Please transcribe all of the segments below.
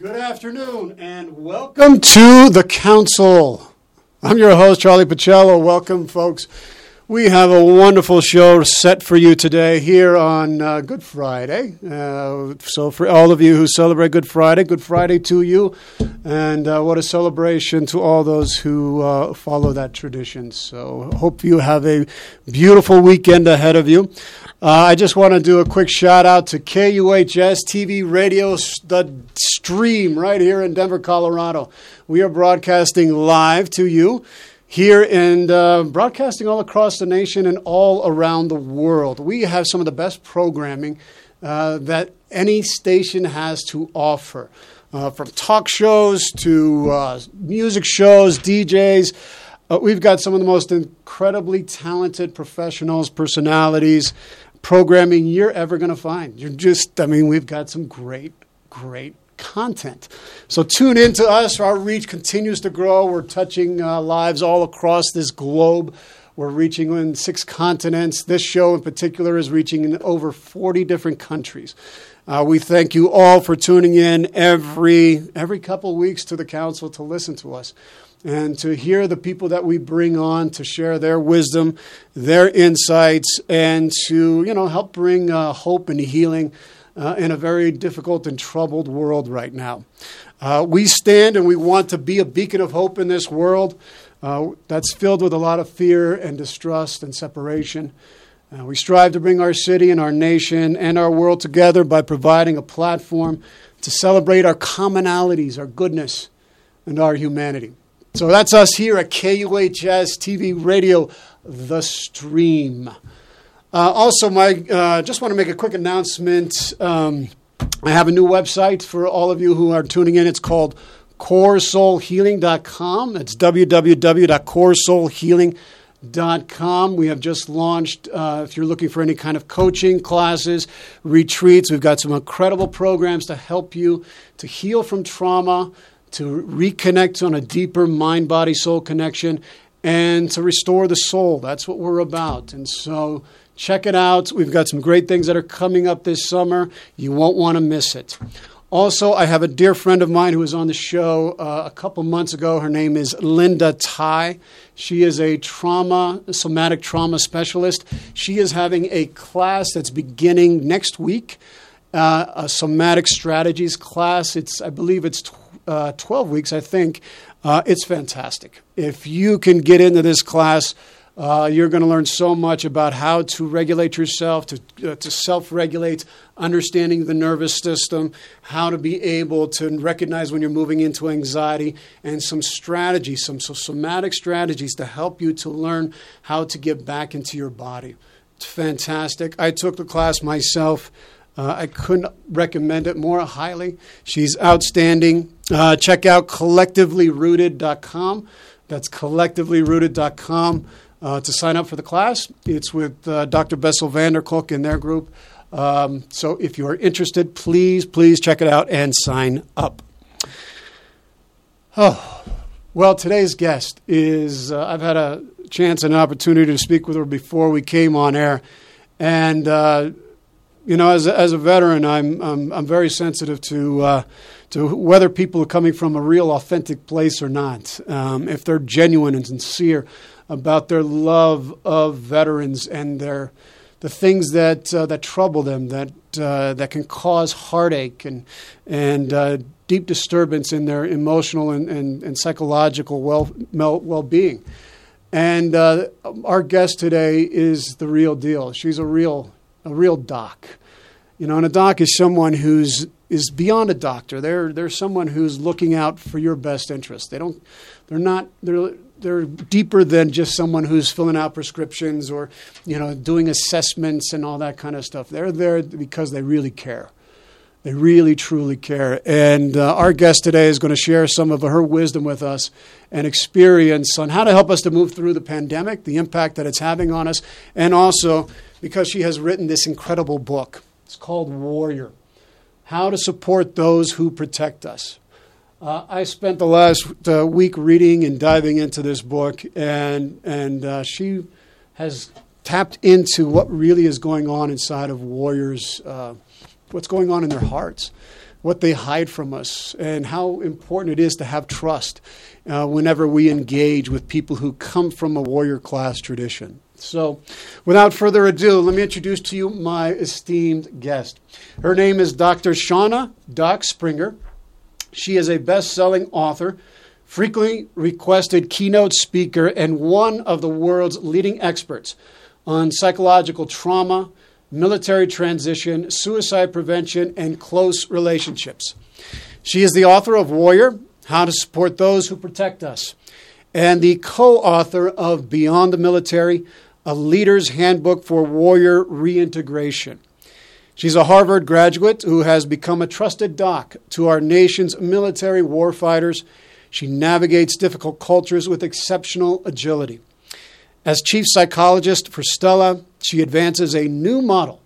Good afternoon and welcome to the council. I'm your host, Charlie Pacello. Welcome, folks. We have a wonderful show set for you today here on uh, Good Friday. Uh, so, for all of you who celebrate Good Friday, Good Friday to you. And uh, what a celebration to all those who uh, follow that tradition. So, hope you have a beautiful weekend ahead of you. Uh, I just want to do a quick shout out to KUHS TV Radio, the stream right here in Denver, Colorado. We are broadcasting live to you here and uh, broadcasting all across the nation and all around the world. We have some of the best programming uh, that any station has to offer. Uh, from talk shows to uh, music shows, DJs. Uh, we've got some of the most incredibly talented professionals, personalities, programming you're ever going to find. You're just, I mean, we've got some great, great content. So tune in to us. Our reach continues to grow. We're touching uh, lives all across this globe. We're reaching in six continents. This show in particular is reaching in over 40 different countries. Uh, we thank you all for tuning in every every couple weeks to the council to listen to us and to hear the people that we bring on to share their wisdom, their insights, and to you know help bring uh, hope and healing uh, in a very difficult and troubled world right now. Uh, we stand and we want to be a beacon of hope in this world uh, that's filled with a lot of fear and distrust and separation. Uh, we strive to bring our city and our nation and our world together by providing a platform to celebrate our commonalities, our goodness, and our humanity. So that's us here at KUHS TV Radio, The Stream. Uh, also, my uh, just want to make a quick announcement. Um, I have a new website for all of you who are tuning in. It's called CoreSoulHealing.com. It's www.coresoulhealing.com. We have just launched, uh, if you're looking for any kind of coaching classes, retreats, we've got some incredible programs to help you to heal from trauma, to reconnect on a deeper mind body soul connection, and to restore the soul. That's what we're about. And so, Check it out. We've got some great things that are coming up this summer. You won't want to miss it. Also, I have a dear friend of mine who was on the show uh, a couple months ago. Her name is Linda Tai. She is a trauma, somatic trauma specialist. She is having a class that's beginning next week, uh, a somatic strategies class. It's, I believe, it's uh, 12 weeks. I think uh, it's fantastic. If you can get into this class, uh, you're going to learn so much about how to regulate yourself, to, uh, to self regulate, understanding the nervous system, how to be able to recognize when you're moving into anxiety, and some strategies, some so somatic strategies to help you to learn how to get back into your body. It's fantastic. I took the class myself. Uh, I couldn't recommend it more highly. She's outstanding. Uh, check out collectivelyrooted.com. That's collectivelyrooted.com uh, to sign up for the class. It's with uh, Dr. Bessel van der Kolk and their group. Um, so if you are interested, please, please check it out and sign up. Oh, well, today's guest is, uh, I've had a chance and an opportunity to speak with her before we came on air. And, uh, you know, as a, as a veteran, I'm, I'm, I'm very sensitive to, uh, to whether people are coming from a real, authentic place or not, um, if they're genuine and sincere about their love of veterans and their the things that uh, that trouble them that uh, that can cause heartache and and uh, deep disturbance in their emotional and, and, and psychological well well being. And uh, our guest today is the real deal. She's a real a real doc. You know, and a doc is someone who's is beyond a doctor. They're they're someone who's looking out for your best interest. They don't they're not they're they're deeper than just someone who's filling out prescriptions or you know doing assessments and all that kind of stuff. They're there because they really care. They really truly care. And uh, our guest today is going to share some of her wisdom with us and experience on how to help us to move through the pandemic, the impact that it's having on us, and also because she has written this incredible book. It's called Warrior How to Support Those Who Protect Us. Uh, I spent the last uh, week reading and diving into this book, and and uh, she has tapped into what really is going on inside of warriors' uh, what's going on in their hearts, what they hide from us, and how important it is to have trust uh, whenever we engage with people who come from a warrior class tradition. So, without further ado, let me introduce to you my esteemed guest. Her name is Dr. Shauna Doc Springer. She is a best selling author, frequently requested keynote speaker, and one of the world's leading experts on psychological trauma, military transition, suicide prevention, and close relationships. She is the author of Warrior How to Support Those Who Protect Us, and the co author of Beyond the Military a leader's handbook for warrior reintegration. She's a Harvard graduate who has become a trusted doc to our nation's military warfighters. She navigates difficult cultures with exceptional agility. As chief psychologist for Stella, she advances a new model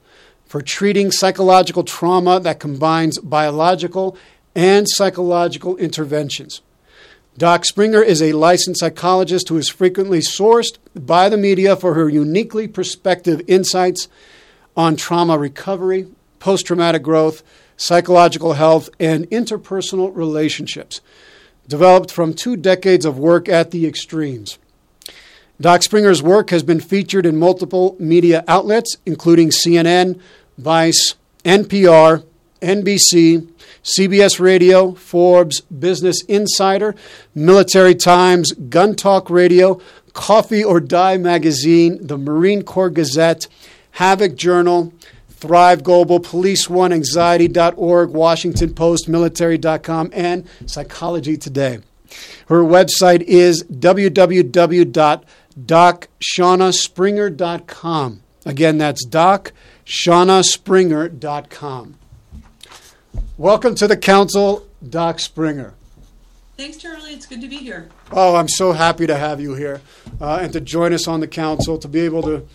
for treating psychological trauma that combines biological and psychological interventions. Doc Springer is a licensed psychologist who is frequently sourced by the media for her uniquely perspective insights on trauma recovery, post traumatic growth, psychological health, and interpersonal relationships, developed from two decades of work at the extremes. Doc Springer's work has been featured in multiple media outlets, including CNN, Vice, NPR, NBC, CBS Radio, Forbes, Business Insider, Military Times, Gun Talk Radio, Coffee or Die Magazine, the Marine Corps Gazette, Havok Journal, Thrive Global, Police One, Anxiety.org, Washington Post, Military.com, and Psychology Today. Her website is www.docshaunaSpringer.com. Again, that's docshaunaSpringer.com. Welcome to the council, Doc Springer. Thanks, Charlie. It's good to be here. Oh, I'm so happy to have you here uh, and to join us on the council, to be able to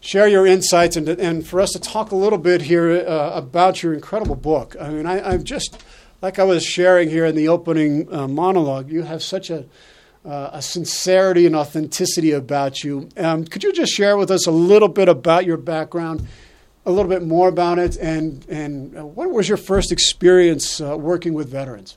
share your insights and, and for us to talk a little bit here uh, about your incredible book. I mean, I, am just, like I was sharing here in the opening uh, monologue, you have such a, uh, a sincerity and authenticity about you. Um, could you just share with us a little bit about your background? A little bit more about it and, and uh, what was your first experience uh, working with veterans?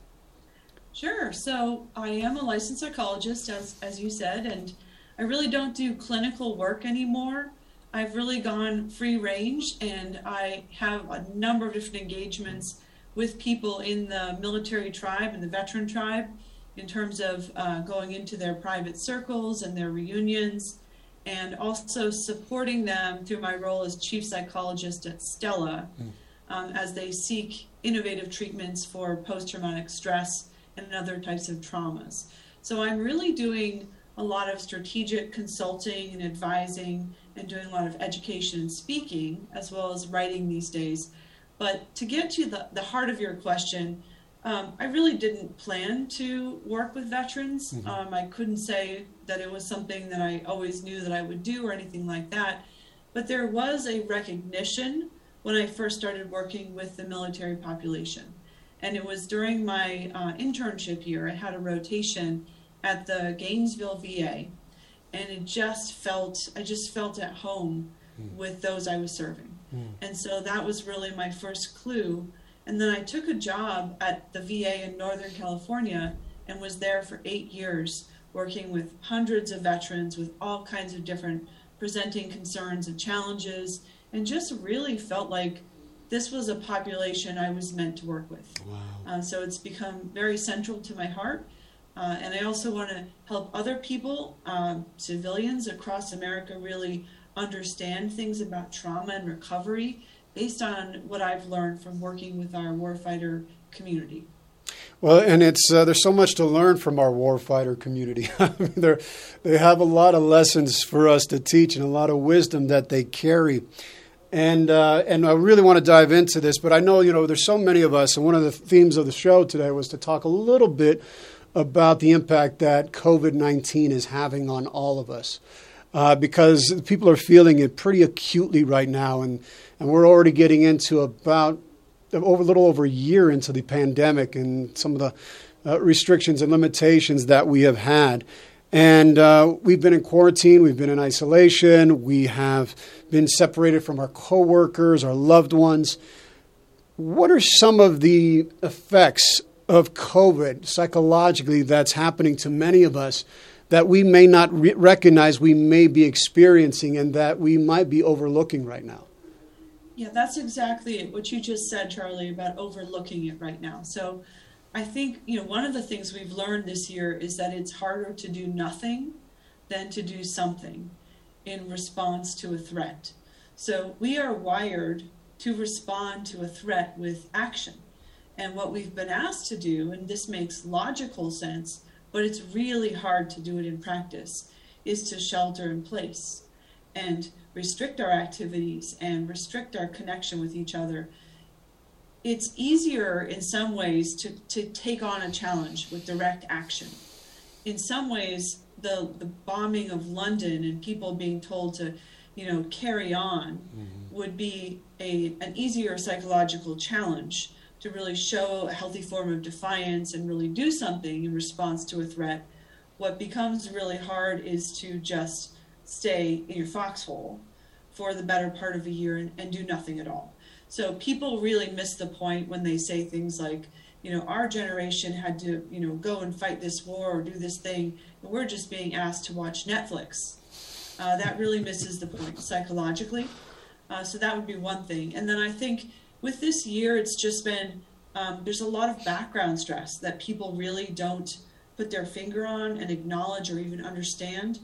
Sure. So I am a licensed psychologist, as, as you said, and I really don't do clinical work anymore. I've really gone free range and I have a number of different engagements with people in the military tribe and the veteran tribe in terms of uh, going into their private circles and their reunions and also supporting them through my role as chief psychologist at Stella mm. um, as they seek innovative treatments for post traumatic stress and other types of traumas. So I'm really doing a lot of strategic consulting and advising and doing a lot of education and speaking as well as writing these days. But to get to the, the heart of your question, um, I really didn't plan to work with veterans. Mm-hmm. Um, I couldn't say that it was something that I always knew that I would do or anything like that. But there was a recognition when I first started working with the military population. And it was during my uh, internship year, I had a rotation at the Gainesville VA. And it just felt, I just felt at home mm. with those I was serving. Mm. And so that was really my first clue and then I took a job at the VA in Northern California and was there for eight years, working with hundreds of veterans with all kinds of different presenting concerns and challenges, and just really felt like this was a population I was meant to work with. Wow. Uh, so it's become very central to my heart. Uh, and I also want to help other people, uh, civilians across America, really understand things about trauma and recovery based on what I've learned from working with our warfighter community. Well, and it's uh, there's so much to learn from our warfighter community. They have a lot of lessons for us to teach and a lot of wisdom that they carry. And uh, and I really want to dive into this, but I know you know there's so many of us, and one of the themes of the show today was to talk a little bit about the impact that COVID nineteen is having on all of us uh, because people are feeling it pretty acutely right now, and, and we're already getting into about over a little over a year into the pandemic and some of the uh, restrictions and limitations that we have had. And uh, we've been in quarantine, we've been in isolation, we have been separated from our coworkers, our loved ones. what are some of the effects of COVID psychologically that's happening to many of us that we may not re- recognize we may be experiencing and that we might be overlooking right now? Yeah, that's exactly what you just said, Charlie, about overlooking it right now. So I think, you know, one of the things we've learned this year is that it's harder to do nothing than to do something in response to a threat. So we are wired to respond to a threat with action. And what we've been asked to do, and this makes logical sense, but it's really hard to do it in practice, is to shelter in place and restrict our activities and restrict our connection with each other. It's easier in some ways to, to take on a challenge with direct action. In some ways, the, the bombing of London and people being told to, you know, carry on mm-hmm. would be a, an easier psychological challenge to really show a healthy form of defiance and really do something in response to a threat. What becomes really hard is to just stay in your foxhole for the better part of a year and, and do nothing at all. So people really miss the point when they say things like, you know, our generation had to, you know, go and fight this war or do this thing, and we're just being asked to watch Netflix. Uh, that really misses the point psychologically. Uh, so that would be one thing. And then I think with this year, it's just been um, there's a lot of background stress that people really don't put their finger on and acknowledge or even understand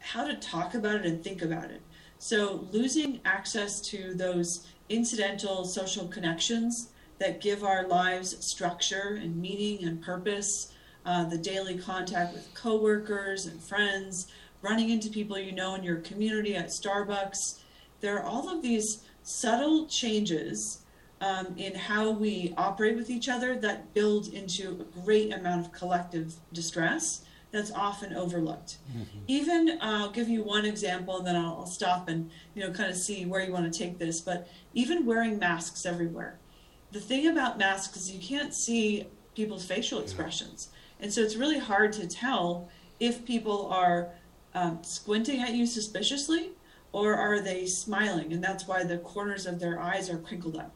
how to talk about it and think about it. So losing access to those incidental social connections that give our lives structure and meaning and purpose, uh, the daily contact with coworkers and friends, running into people you know in your community at Starbucks. There are all of these subtle changes um, in how we operate with each other that build into a great amount of collective distress that's often overlooked. Mm-hmm. Even uh, I'll give you one example, and then I'll, I'll stop and you know kind of see where you want to take this. But even wearing masks everywhere, the thing about masks is you can't see people's facial expressions, and so it's really hard to tell if people are um, squinting at you suspiciously or are they smiling, and that's why the corners of their eyes are crinkled up.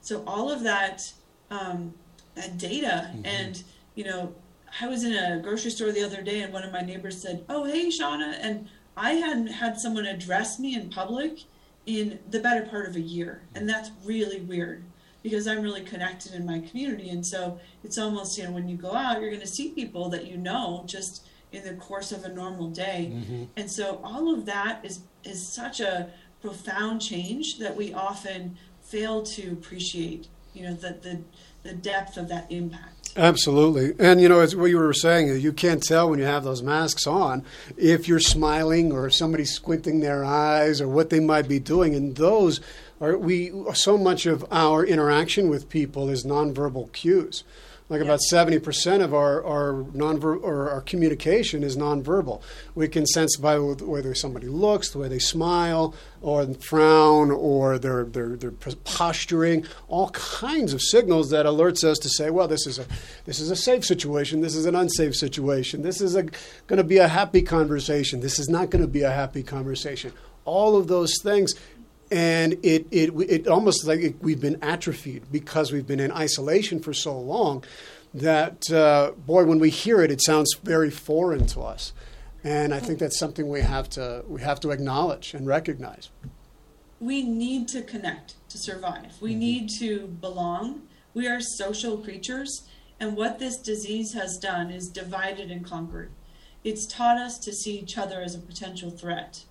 So all of that, um, that data, mm-hmm. and you know, I was in a grocery store the other day, and one of my neighbors said, "Oh, hey, Shauna," and I hadn't had someone address me in public in the better part of a year, and that's really weird because I'm really connected in my community, and so it's almost you know when you go out, you're going to see people that you know just in the course of a normal day, mm-hmm. and so all of that is is such a profound change that we often fail to appreciate, you know, the, the, the depth of that impact. Absolutely. And, you know, as what you were saying, you can't tell when you have those masks on if you're smiling or somebody's squinting their eyes or what they might be doing. And those are, we, so much of our interaction with people is nonverbal cues. Like about seventy percent of our our non or our communication is nonverbal. We can sense by whether somebody looks, the way they smile, or frown, or their their their posturing. All kinds of signals that alerts us to say, well, this is a this is a safe situation. This is an unsafe situation. This is going to be a happy conversation. This is not going to be a happy conversation. All of those things and it, it, it almost like it, we've been atrophied because we've been in isolation for so long that uh, boy when we hear it it sounds very foreign to us. And i think that's something we have to we have to acknowledge and recognize. We need to connect to survive. We mm-hmm. need to belong. We are social creatures. And what this disease has done is divided and conquered. It's taught us to see each other as a potential threat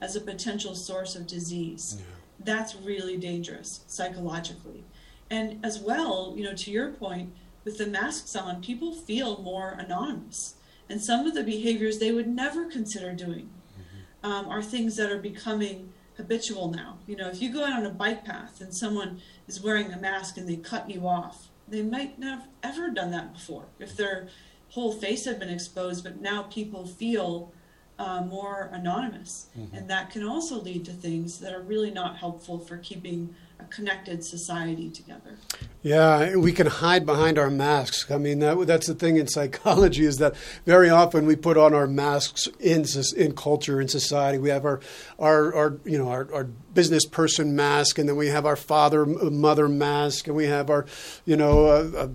as a potential source of disease. Yeah. That's really dangerous psychologically. And as well, you know, to your point, with the masks on, people feel more anonymous. And some of the behaviors they would never consider doing mm-hmm. um, are things that are becoming habitual now. You know, if you go out on a bike path and someone is wearing a mask and they cut you off, they might not have ever done that before if their whole face had been exposed, but now people feel uh, more anonymous. Mm-hmm. And that can also lead to things that are really not helpful for keeping a connected society together. Yeah, we can hide behind our masks. I mean, that, that's the thing in psychology is that very often we put on our masks in in culture in society. We have our our, our you know our, our business person mask, and then we have our father mother mask, and we have our you know. Uh, uh,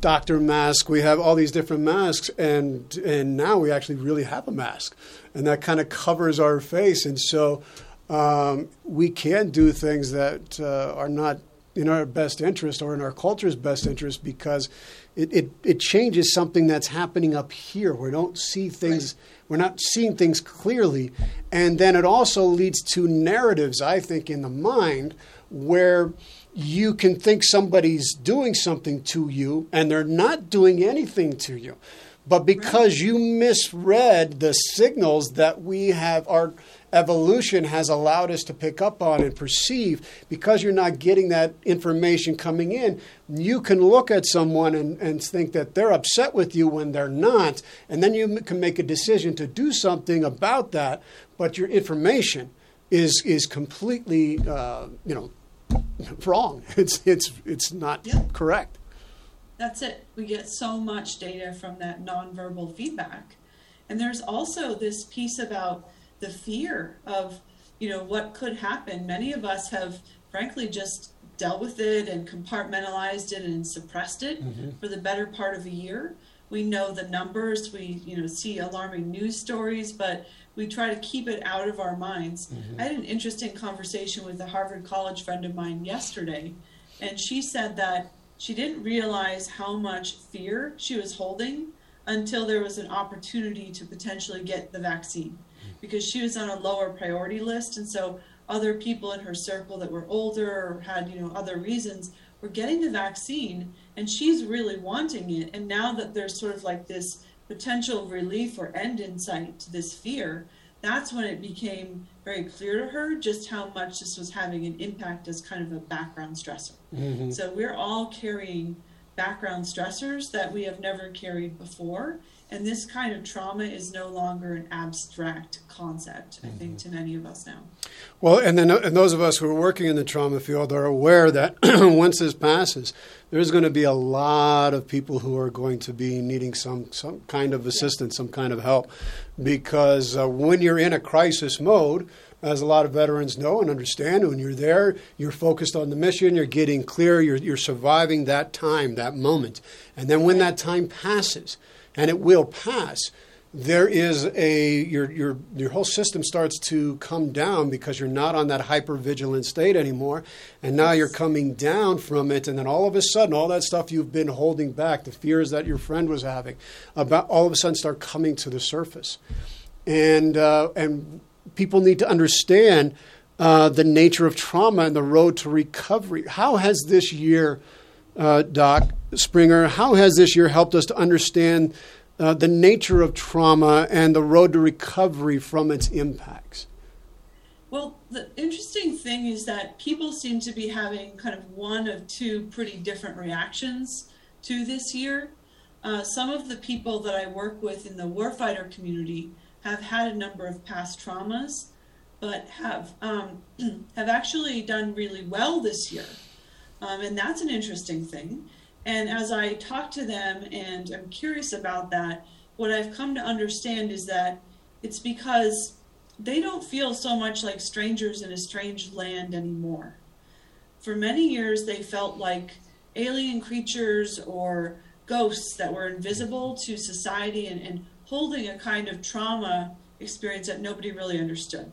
doctor mask we have all these different masks and and now we actually really have a mask and that kind of covers our face and so um, we can do things that uh, are not in our best interest or in our culture's best interest because it, it, it changes something that's happening up here. We don't see things, right. we're not seeing things clearly. And then it also leads to narratives, I think, in the mind where you can think somebody's doing something to you and they're not doing anything to you. But because you misread the signals that we have, our evolution has allowed us to pick up on and perceive because you're not getting that information coming in you can look at someone and, and think that they're upset with you when they're not. And then you can make a decision to do something about that. But your information is is completely uh, you know wrong. It's it's it's not yeah. correct. That's it. We get so much data from that nonverbal feedback. And there's also this piece about the fear of you know what could happen. Many of us have frankly just dealt with it and compartmentalized it and suppressed it mm-hmm. for the better part of a year. We know the numbers. We you know see alarming news stories but we try to keep it out of our minds. Mm-hmm. i had an interesting conversation with a harvard college friend of mine yesterday and she said that she didn't realize how much fear she was holding until there was an opportunity to potentially get the vaccine because she was on a lower priority list and so other people in her circle that were older or had you know other reasons were getting the vaccine and she's really wanting it. And now that there's sort of like this potential relief or end in sight to this fear that's when it became very clear to her just how much this was having an impact as kind of a background stressor mm-hmm. so we're all carrying background stressors that we have never carried before and this kind of trauma is no longer an abstract concept, I think, mm-hmm. to many of us now. Well, and then and those of us who are working in the trauma field are aware that once this passes, there's going to be a lot of people who are going to be needing some, some kind of assistance, some kind of help. Because uh, when you're in a crisis mode, as a lot of veterans know and understand, when you're there, you're focused on the mission, you're getting clear, you're, you're surviving that time, that moment. And then when that time passes, and it will pass. There is a your your your whole system starts to come down because you're not on that hyper vigilant state anymore, and now you're coming down from it, and then all of a sudden, all that stuff you've been holding back, the fears that your friend was having, about all of a sudden start coming to the surface, and uh, and people need to understand uh, the nature of trauma and the road to recovery. How has this year? Uh, Doc Springer, how has this year helped us to understand uh, the nature of trauma and the road to recovery from its impacts? Well, the interesting thing is that people seem to be having kind of one of two pretty different reactions to this year. Uh, some of the people that I work with in the warfighter community have had a number of past traumas, but have um, have actually done really well this year. Um, and that's an interesting thing. And as I talk to them and I'm curious about that, what I've come to understand is that it's because they don't feel so much like strangers in a strange land anymore. For many years, they felt like alien creatures or ghosts that were invisible to society and, and holding a kind of trauma experience that nobody really understood.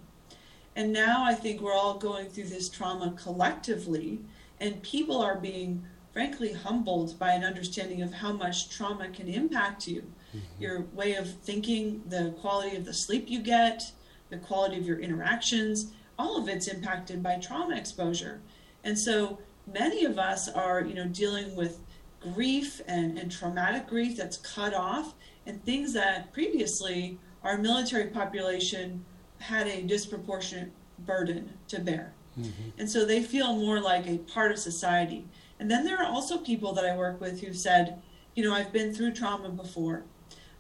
And now I think we're all going through this trauma collectively and people are being frankly humbled by an understanding of how much trauma can impact you. Mm-hmm. your way of thinking the quality of the sleep you get the quality of your interactions all of it's impacted by trauma exposure. And so many of us are you know dealing with grief and, and traumatic grief that's cut off and things that previously our military population had a disproportionate burden to bear Mm-hmm. And so they feel more like a part of society. And then there are also people that I work with who said, you know, I've been through trauma before.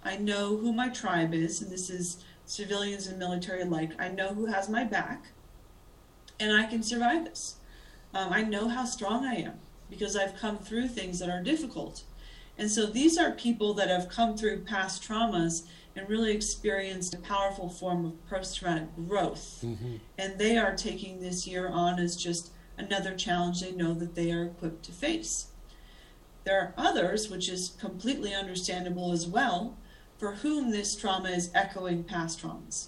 I know who my tribe is, and this is civilians and military alike. I know who has my back, and I can survive this. um, I know how strong I am because I've come through things that are difficult. And so these are people that have come through past traumas and really experienced a powerful form of post traumatic growth. Mm-hmm. And they are taking this year on as just another challenge they know that they are equipped to face. There are others, which is completely understandable as well, for whom this trauma is echoing past traumas.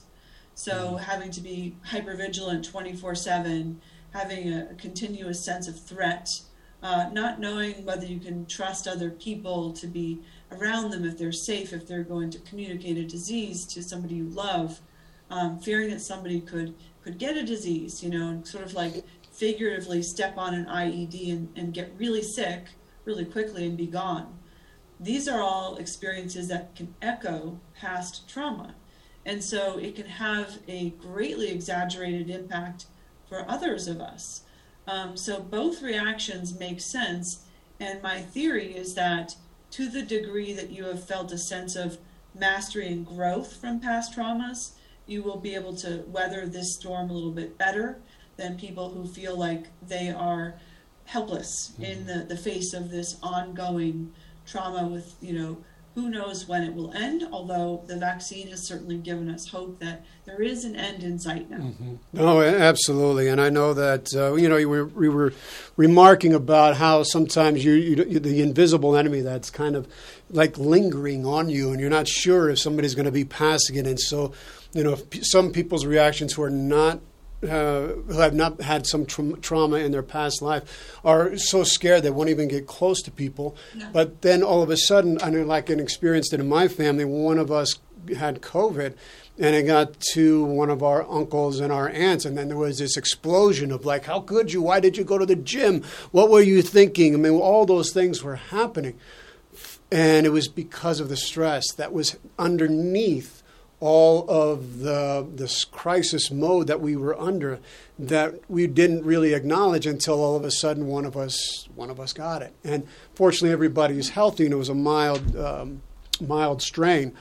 So mm-hmm. having to be hyper vigilant 24 7, having a continuous sense of threat, uh, not knowing whether you can trust other people to be around them if they're safe, if they're going to communicate a disease to somebody you love, um, fearing that somebody could could get a disease, you know, and sort of like figuratively step on an IED and, and get really sick really quickly and be gone. These are all experiences that can echo past trauma. And so it can have a greatly exaggerated impact for others of us. Um, so both reactions make sense. And my theory is that to the degree that you have felt a sense of mastery and growth from past traumas, you will be able to weather this storm a little bit better than people who feel like they are helpless mm-hmm. in the, the face of this ongoing trauma with, you know, who knows when it will end, although the vaccine has certainly given us hope that there is an end in sight now. Mm-hmm. No, absolutely. And I know that, uh, you know, we were, we were remarking about how sometimes you, you, the invisible enemy that's kind of like lingering on you, and you're not sure if somebody's going to be passing it. And so, you know, some people's reactions who are not uh, who have not had some tra- trauma in their past life are so scared they won't even get close to people. No. But then all of a sudden, I know, like an experienced it in my family, one of us had COVID, and it got to one of our uncles and our aunts, and then there was this explosion of like, "How could you? Why did you go to the gym? What were you thinking?" I mean, all those things were happening, and it was because of the stress that was underneath all of the this crisis mode that we were under that we didn't really acknowledge until all of a sudden one of us one of us got it. And fortunately, everybody's healthy, and it was a mild um, mild strain.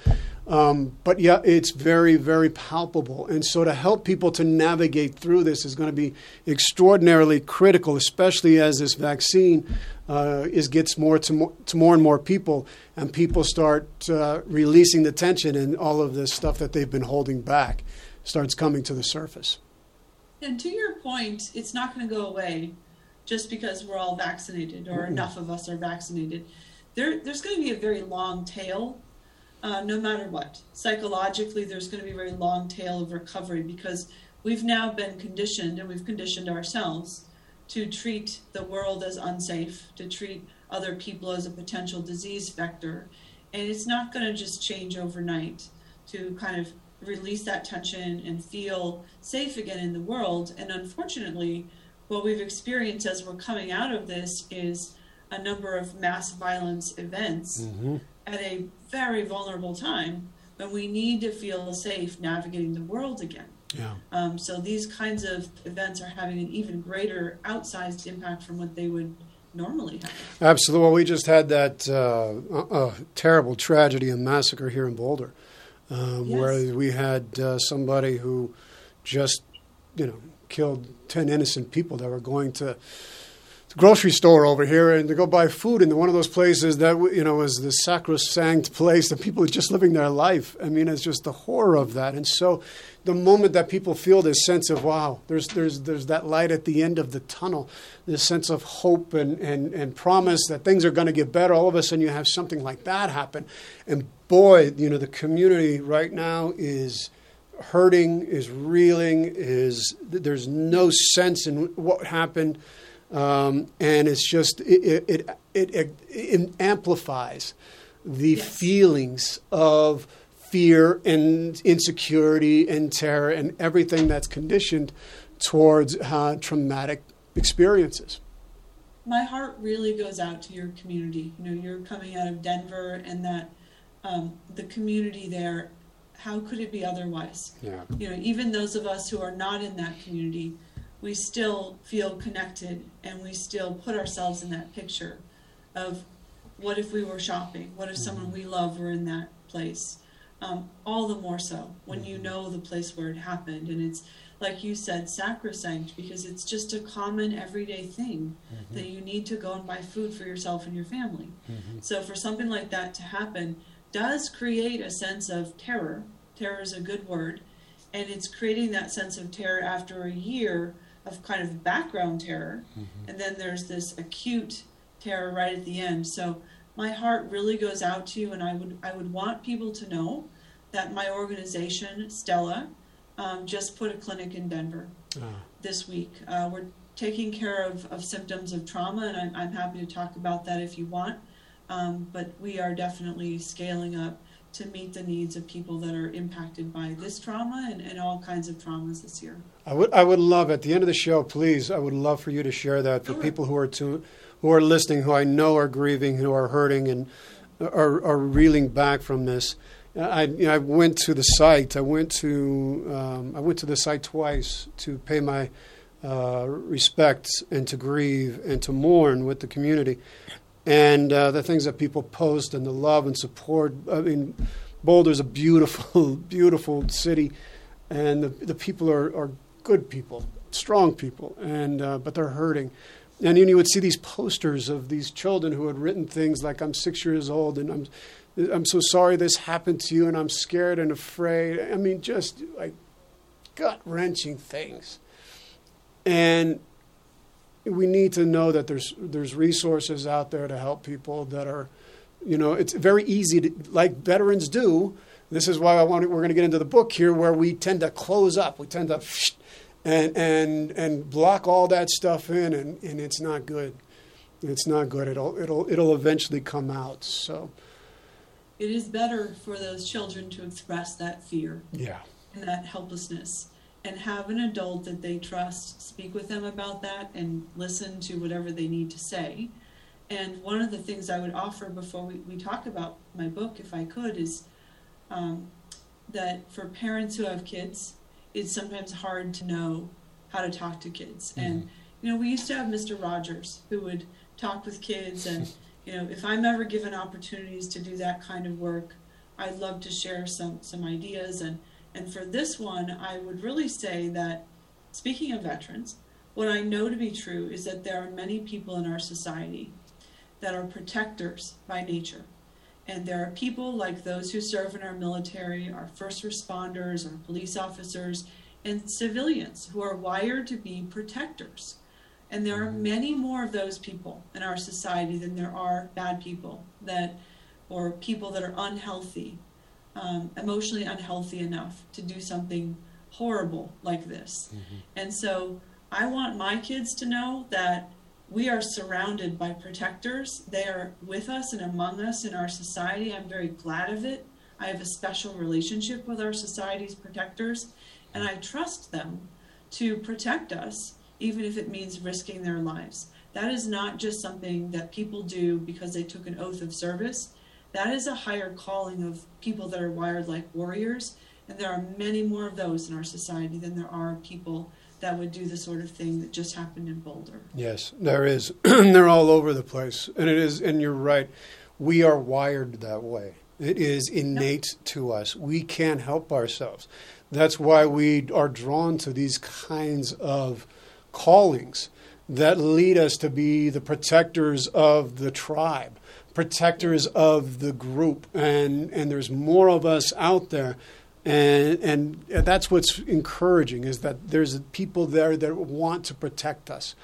Um, but yeah, it's very, very palpable. And so to help people to navigate through this is going to be extraordinarily critical, especially as this vaccine uh, is gets more to, more to more and more people, and people start uh, releasing the tension and all of this stuff that they've been holding back starts coming to the surface. And to your point, it's not going to go away just because we're all vaccinated or mm-hmm. enough of us are vaccinated. There, there's going to be a very long tail uh, no matter what. Psychologically, there's going to be a very long tail of recovery because we've now been conditioned and we've conditioned ourselves to treat the world as unsafe, to treat other people as a potential disease vector. And it's not going to just change overnight to kind of release that tension and feel safe again in the world. And unfortunately, what we've experienced as we're coming out of this is a number of mass violence events mm-hmm. At a very vulnerable time when we need to feel safe navigating the world again. Yeah. Um, so these kinds of events are having an even greater outsized impact from what they would normally have. Absolutely. Well, we just had that uh, uh, terrible tragedy and massacre here in Boulder, um, yes. where we had uh, somebody who just, you know, killed 10 innocent people that were going to grocery store over here and to go buy food in one of those places that you know is the sacrosanct place that people are just living their life. I mean, it's just the horror of that. And so, the moment that people feel this sense of wow, there's there's there's that light at the end of the tunnel, this sense of hope and and, and promise that things are going to get better. All of a sudden, you have something like that happen, and boy, you know, the community right now is hurting, is reeling, is there's no sense in what happened um, and it's just it it, it, it, it amplifies the yes. feelings of fear and insecurity and terror and everything that's conditioned towards uh, traumatic experiences. My heart really goes out to your community. You know, you're coming out of Denver, and that um, the community there. How could it be otherwise? Yeah. You know, even those of us who are not in that community we still feel connected and we still put ourselves in that picture of what if we were shopping? What if someone mm-hmm. we love were in that place? Um, all the more so when you mm-hmm. know the place where it happened. And it's like you said, sacrosanct because it's just a common everyday thing mm-hmm. that you need to go and buy food for yourself and your family. Mm-hmm. So for something like that to happen does create a sense of terror. Terror is a good word, and it's creating that sense of terror after a year of kind of background terror, mm-hmm. and then there's this acute terror right at the end. So my heart really goes out to you, and I would I would want people to know that my organization, Stella, um, just put a clinic in Denver uh. this week. Uh, we're taking care of, of symptoms of trauma, and I'm, I'm happy to talk about that if you want. Um, but we are definitely scaling up to meet the needs of people that are impacted by this trauma and, and all kinds of traumas this year. I would I would love at the end of the show, please. I would love for you to share that for sure. people who are to, who are listening, who I know are grieving, who are hurting, and are are reeling back from this. I, you know, I went to the site. I went to um, I went to the site twice to pay my uh, respects and to grieve and to mourn with the community, and uh, the things that people post and the love and support. I mean, Boulder's a beautiful, beautiful city, and the the people are, are good people, strong people, and uh, but they're hurting. And you would see these posters of these children who had written things like "I'm six years old and I'm." I'm so sorry this happened to you, and I'm scared and afraid. I mean, just like gut wrenching things. And we need to know that there's there's resources out there to help people that are, you know, it's very easy to like veterans do. This is why I want. We're going to get into the book here, where we tend to close up. We tend to and and and block all that stuff in, and, and it's not good. It's not good. It'll it'll it'll eventually come out. So it is better for those children to express that fear yeah. and that helplessness and have an adult that they trust speak with them about that and listen to whatever they need to say. And one of the things I would offer before we, we talk about my book, if I could, is um, that for parents who have kids, it's sometimes hard to know how to talk to kids. Mm-hmm. And, you know, we used to have Mr. Rogers who would talk with kids and you know, if I'm ever given opportunities to do that kind of work, I'd love to share some some ideas and and for this one, I would really say that speaking of veterans, what I know to be true is that there are many people in our society that are protectors by nature. And there are people like those who serve in our military, our first responders, our police officers, and civilians who are wired to be protectors. And there are mm-hmm. many more of those people in our society than there are bad people that, or people that are unhealthy, um, emotionally unhealthy enough to do something horrible like this. Mm-hmm. And so I want my kids to know that we are surrounded by protectors. They are with us and among us in our society. I'm very glad of it. I have a special relationship with our society's protectors, and I trust them to protect us even if it means risking their lives. That is not just something that people do because they took an oath of service. That is a higher calling of people that are wired like warriors. And there are many more of those in our society than there are people that would do the sort of thing that just happened in Boulder. Yes, there is. They're all over the place. And it is, and you're right. We are wired that way. It is innate to us. We can't help ourselves. That's why we are drawn to these kinds of callings that lead us to be the protectors of the tribe, protectors of the group, and and there's more of us out there, and and that's what's encouraging is that there's people there that want to protect us.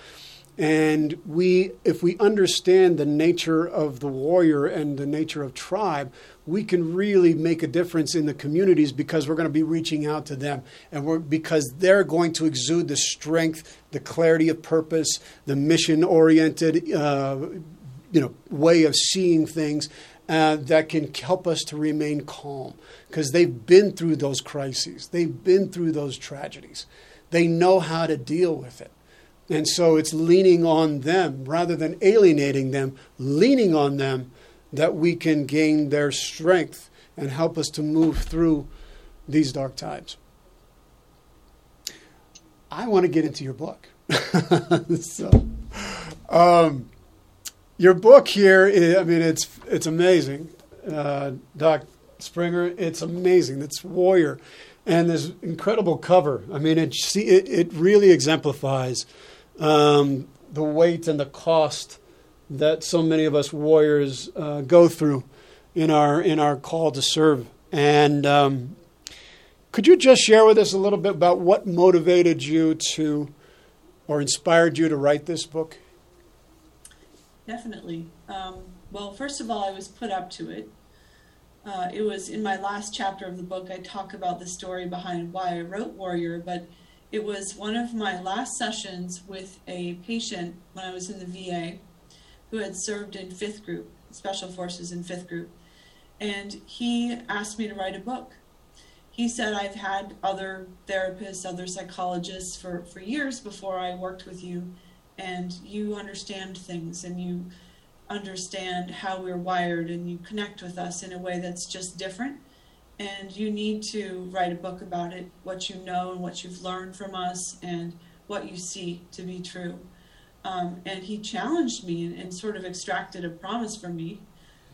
And we, if we understand the nature of the warrior and the nature of tribe, we can really make a difference in the communities because we're going to be reaching out to them and we're because they're going to exude the strength the clarity of purpose the mission oriented uh, you know way of seeing things uh, that can help us to remain calm because they've been through those crises they've been through those tragedies they know how to deal with it and so it's leaning on them rather than alienating them leaning on them that we can gain their strength and help us to move through these dark times. I want to get into your book. so, um, your book here, I mean, it's it's amazing, uh, Doc Springer. It's amazing. It's Warrior. and this incredible cover. I mean, it see it, it really exemplifies um, the weight and the cost that so many of us warriors uh, go through in our in our call to serve. And um, could you just share with us a little bit about what motivated you to, or inspired you to write this book? Definitely. Um, well, first of all, I was put up to it. Uh, it was in my last chapter of the book, I talk about the story behind why I wrote Warrior, but it was one of my last sessions with a patient when I was in the VA who had served in fifth group, special forces in fifth group. And he asked me to write a book. He said, I've had other therapists, other psychologists for, for years before I worked with you, and you understand things and you understand how we're wired and you connect with us in a way that's just different. And you need to write a book about it, what you know and what you've learned from us, and what you see to be true. Um, and he challenged me and, and, sort of extracted a promise from me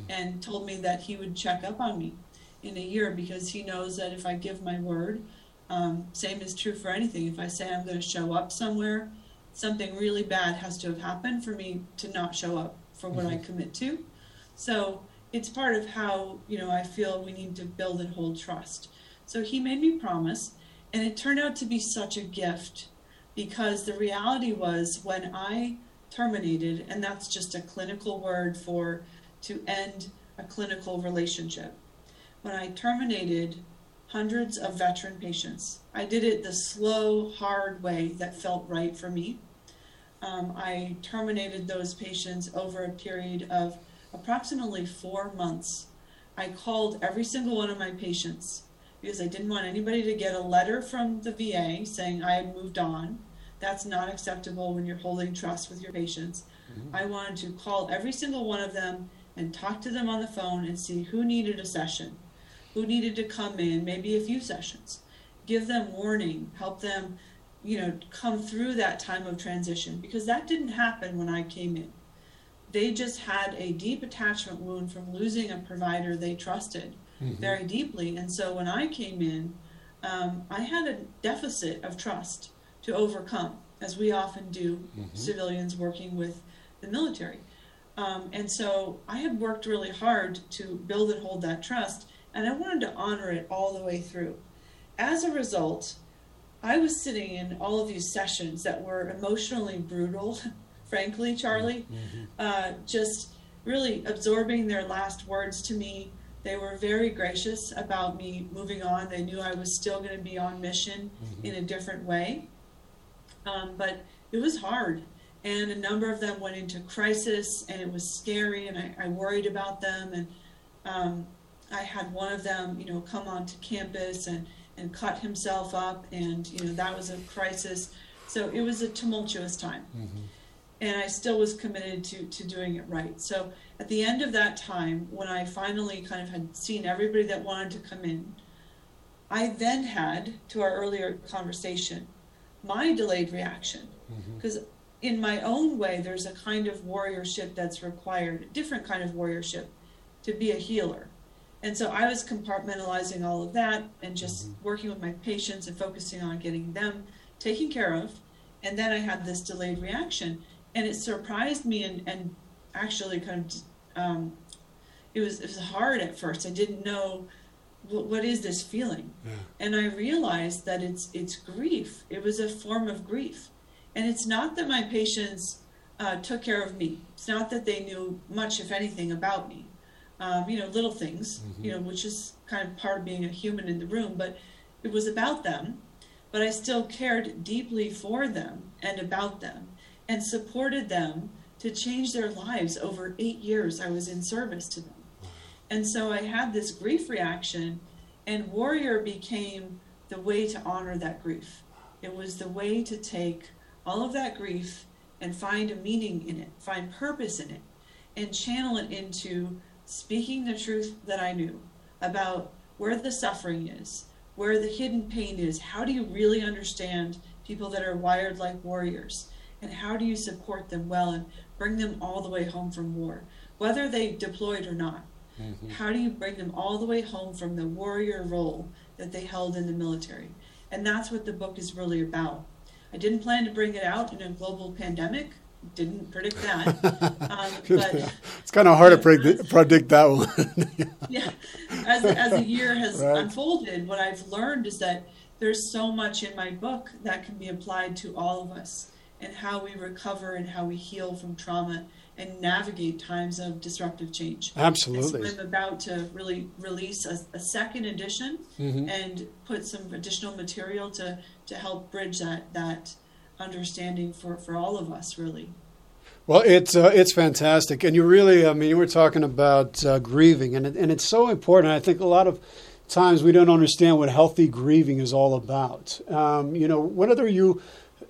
and told me that he would check up on me in a year because he knows that if I give my word, um, same is true for anything. If I say I'm going to show up somewhere, something really bad has to have happened for me to not show up for what mm-hmm. I commit to. So it's part of how, you know, I feel we need to build and hold trust. So he made me promise, and it turned out to be such a gift because the reality was when I terminated, and that's just a clinical word for to end a clinical relationship. When I terminated hundreds of veteran patients, I did it the slow, hard way that felt right for me um, I terminated those patients over a period of approximately four months. I called every single one of my patients because I didn't want anybody to get a letter from the VA saying I had moved on. That's not acceptable when you're holding trust with your patients. Mm-hmm. I wanted to call every single one of them and talk to them on the phone and see who needed a session, who needed to come in, maybe a few sessions. Give them warning, help them you know, come through that time of transition because that didn't happen when I came in. They just had a deep attachment wound from losing a provider they trusted mm-hmm. very deeply. And so when I came in, um, I had a deficit of trust to overcome, as we often do, mm-hmm. civilians working with the military. Um, and so I had worked really hard to build and hold that trust, and I wanted to honor it all the way through. As a result, I was sitting in all of these sessions that were emotionally brutal, frankly, Charlie, mm-hmm. uh, just really absorbing their last words to me. They were very gracious about me moving on. They knew I was still going to be on mission mm-hmm. in a different way. Um, but it was hard. And a number of them went into crisis, and it was scary, and I, I worried about them. And um, I had one of them, you know, come onto campus and and cut himself up, and you know that was a crisis. So it was a tumultuous time, mm-hmm. and I still was committed to to doing it right. So at the end of that time, when I finally kind of had seen everybody that wanted to come in, I then had to our earlier conversation my delayed reaction because. Mm-hmm. In my own way, there's a kind of warriorship that's required, a different kind of warriorship, to be a healer and so I was compartmentalizing all of that and just mm-hmm. working with my patients and focusing on getting them taken care of. And then I had this delayed reaction, and it surprised me and, and actually kind of um, it was it was hard at first. I didn't know what, what is this feeling, yeah. and I realized that it's it's grief. It was a form of grief, and it's not that my patients uh, took care of me. It's not that they knew much, if anything, about me um, you know, little things, mm-hmm. you know, which is kind of part of being a human in the room, but it was about them. But I still cared deeply for them and about them and supported them to change their lives over eight years I was in service to them. And so I had this grief reaction, and warrior became the way to honor that grief. It was the way to take all of that grief and find a meaning in it, find purpose in it, and channel it into speaking the truth that I knew about where the suffering is, where the hidden pain is. How do you really understand people that are wired like warriors? And how do you support them well and bring them all the way home from war, whether they deployed or not? Mm-hmm. How do you bring them all the way home from the warrior role that they held in the military? And that's what the book is really about. I didn't plan to bring it out in a global pandemic. Didn't predict that. Um, but, it's kind of hard to predict, predict that one. yeah. As, as the year has right. unfolded, what I've learned is that there's so much in my book that can be applied to all of us and how we recover and how we heal from trauma and navigate times of disruptive change. Absolutely. So I'm about to really release a, a second edition mm-hmm. and put some additional material to, to help bridge that that understanding for, for all of us, really. Well, it's uh, it's fantastic, and you really, I mean, you were talking about uh, grieving, and it, and it's so important. I think a lot of times we don't understand what healthy grieving is all about. Um, you know, whether you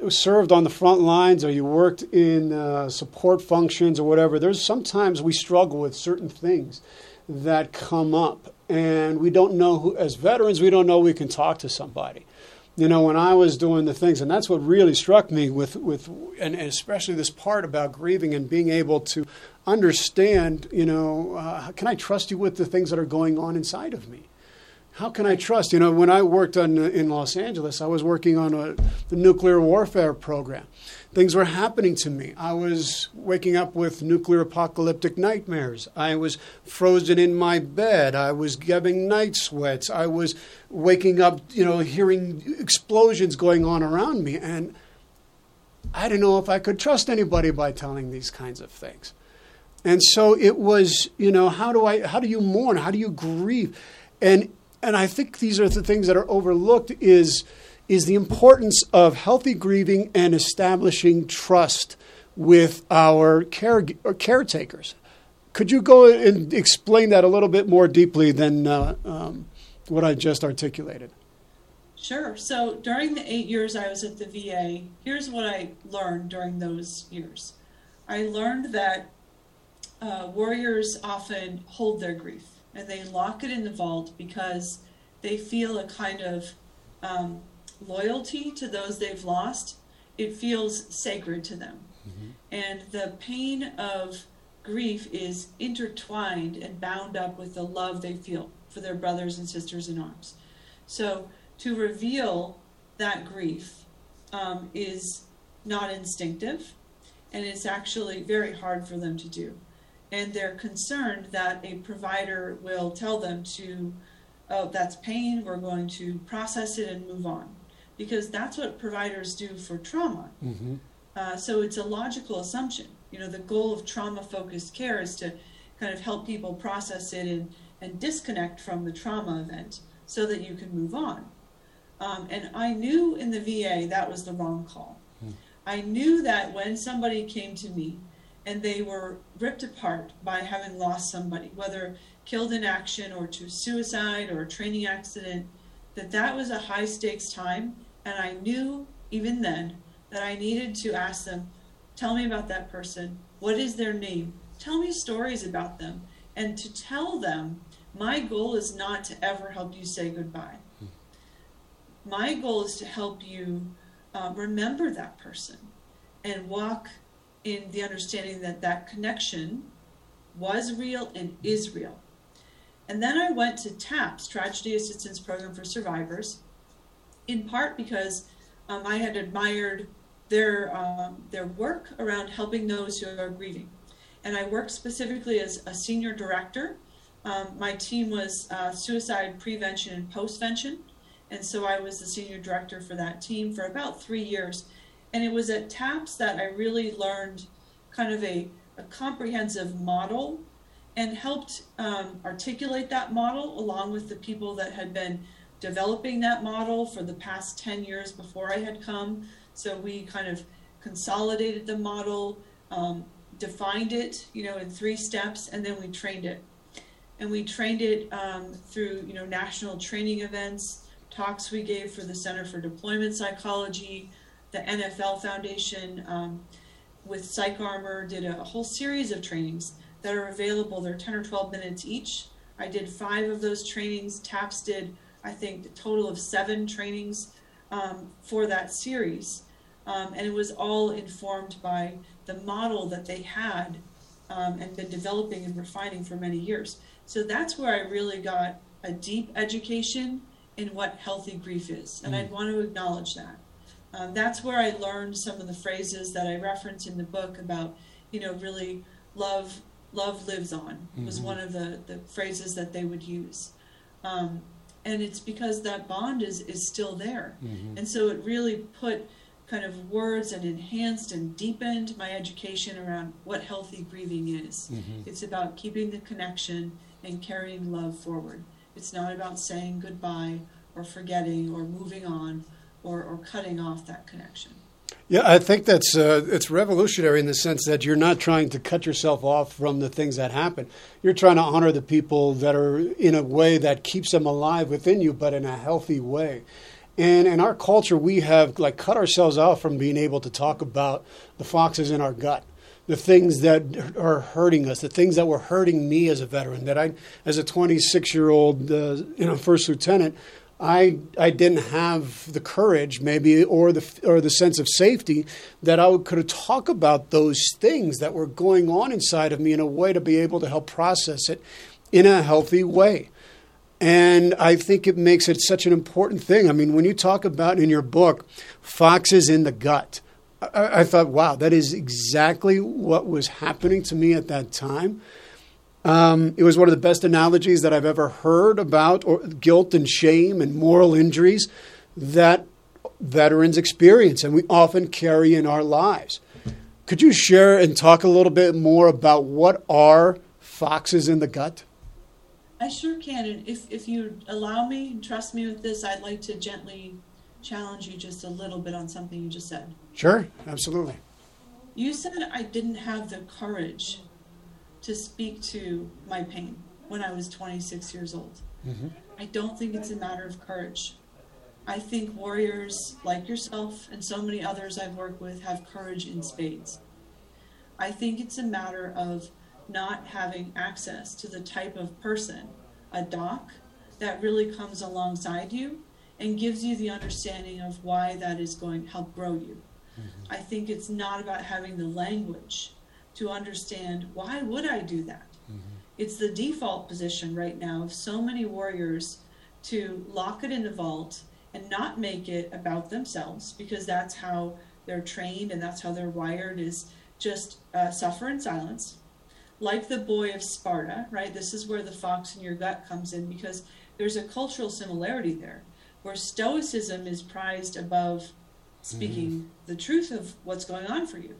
served on the front lines or you worked in uh, support functions or whatever, there's sometimes we struggle with certain things that come up, and we don't know who, as veterans, we don't know we can talk to somebody. You know, when I was doing the things, and that's what really struck me with, with and, especially this part about grieving and being able to understand, you know, uh, can I trust you with the things that are going on inside of me? How can I trust? You know, when I worked on, in Los Angeles, I was working on a, the nuclear warfare program. Things were happening to me. I was waking up with nuclear apocalyptic nightmares. I was frozen in my bed. I was getting night sweats. I was waking up, you know, hearing explosions going on around me. And I didn't know if I could trust anybody by telling these kinds of things. And so it was, you know, how do I, how do you mourn? How do you grieve? And and I think these are the things that are overlooked is is the importance of healthy grieving and establishing trust with our care, caretakers. Could you go and explain that a little bit more deeply than uh, um, what I just articulated? Sure. So during the eight years I was at the VA, here's what I learned during those years. I learned that uh, warriors often hold their grief and they lock it in the vault because they feel a kind of um, loyalty to those they've lost. It feels sacred to them. Mm-hmm. And the pain of grief is intertwined and bound up with the love they feel for their brothers and sisters in arms. So to reveal that grief um, is not instinctive, and it's actually very hard for them to do and they're concerned that a provider will tell them to, oh, that's pain, we're going to process it and move on. Because that's what providers do for trauma. Mm-hmm. Uh, so it's a logical assumption. You know, the goal of trauma focused care is to kind of help people process it and, and disconnect from the trauma event so that you can move on. Um, and I knew in the VA that was the wrong call. Mm. I knew that when somebody came to me and they were ripped apart by having lost somebody, whether killed in action or to suicide or a training accident, that that was a high stakes time. And I knew even then that I needed to ask them, tell me about that person. What is their name? Tell me stories about them. And to tell them, my goal is not to ever help you say goodbye. My goal is to help you uh, remember that person and walk in the understanding that that connection was real and is real. And then I went to TAPS, Tragedy Assistance Program for Survivors, in part because um, I had admired their um, their work around helping those who are grieving. And I worked specifically as a senior director. Um, my team was uh, suicide prevention and postvention, and so I was the senior director for that team for about three years. And it was at TAPS that I really learned kind of a, a comprehensive model and helped um, articulate that model along with the people that had been developing that model for the past 10 years before I had come. So we kind of consolidated the model, um, defined it, you know, in three steps, and then we trained it. And we trained it um, through, you know, national training events, talks we gave for the Center for Deployment Psychology, the NFL Foundation um, with PsychArmor did a whole series of trainings that are available. They're 10 or 12 minutes each. I did five of those trainings. TAPS did, I think, a total of seven trainings um, for that series. Um, and it was all informed by the model that they had um, and been developing and refining for many years. So that's where I really got a deep education in what healthy grief is, and mm. I'd want to acknowledge that. Um, that's where I learned some of the phrases that I reference in the book about, you know, really love love lives on was mm-hmm. one of the, the phrases that they would use. Um, and it's because that bond is, is still there. Mm-hmm. And so it really put kind of words and enhanced and deepened my education around what healthy grieving is. Mm-hmm. It's about keeping the connection and carrying love forward. It's not about saying goodbye or forgetting or moving on or, or cutting off that connection. Yeah, I think that's uh, it's revolutionary in the sense that you're not trying to cut yourself off from the things that happen. You're trying to honor the people that are in a way that keeps them alive within you, but in a healthy way. And in our culture, we have like cut ourselves off from being able to talk about the foxes in our gut, the things that are hurting us, the things that were hurting me as a veteran. That I, as a 26 year old, uh, you know, first lieutenant, I I didn't have the courage, maybe, or the or the sense of safety that I could talk about those things that were going on inside of me in a way to be able to help process it in a healthy way. And I think it makes it such an important thing. I mean, when you talk about in your book, foxes in the gut, I, I thought, wow, that is exactly what was happening to me at that time. Um, it was one of the best analogies that I've ever heard about or, guilt and shame and moral injuries that veterans experience and we often carry in our lives. Could you share and talk a little bit more about what are foxes in the gut? I sure can. And if, if you allow me and trust me with this, I'd like to gently challenge you just a little bit on something you just said. Sure, absolutely. You said I didn't have the courage to speak to my pain when I was 26 years old. Mm-hmm. I don't think it's a matter of courage. I think warriors like yourself and so many others I've worked with have courage in spades. I think it's a matter of not having access to the type of person, a doc, that really comes alongside you and gives you the understanding of why that is going to help grow you. Mm-hmm. I think it's not about having the language to understand why would I do that? Mm-hmm. It's the default position right now of so many warriors to lock it in the vault and not make it about themselves because that's how they're trained and that's how they're wired is just uh, suffer in silence like the boy of Sparta, right? This is where the fox in your gut comes in because there's a cultural similarity there where stoicism is prized above speaking mm-hmm. the truth of what's going on for you.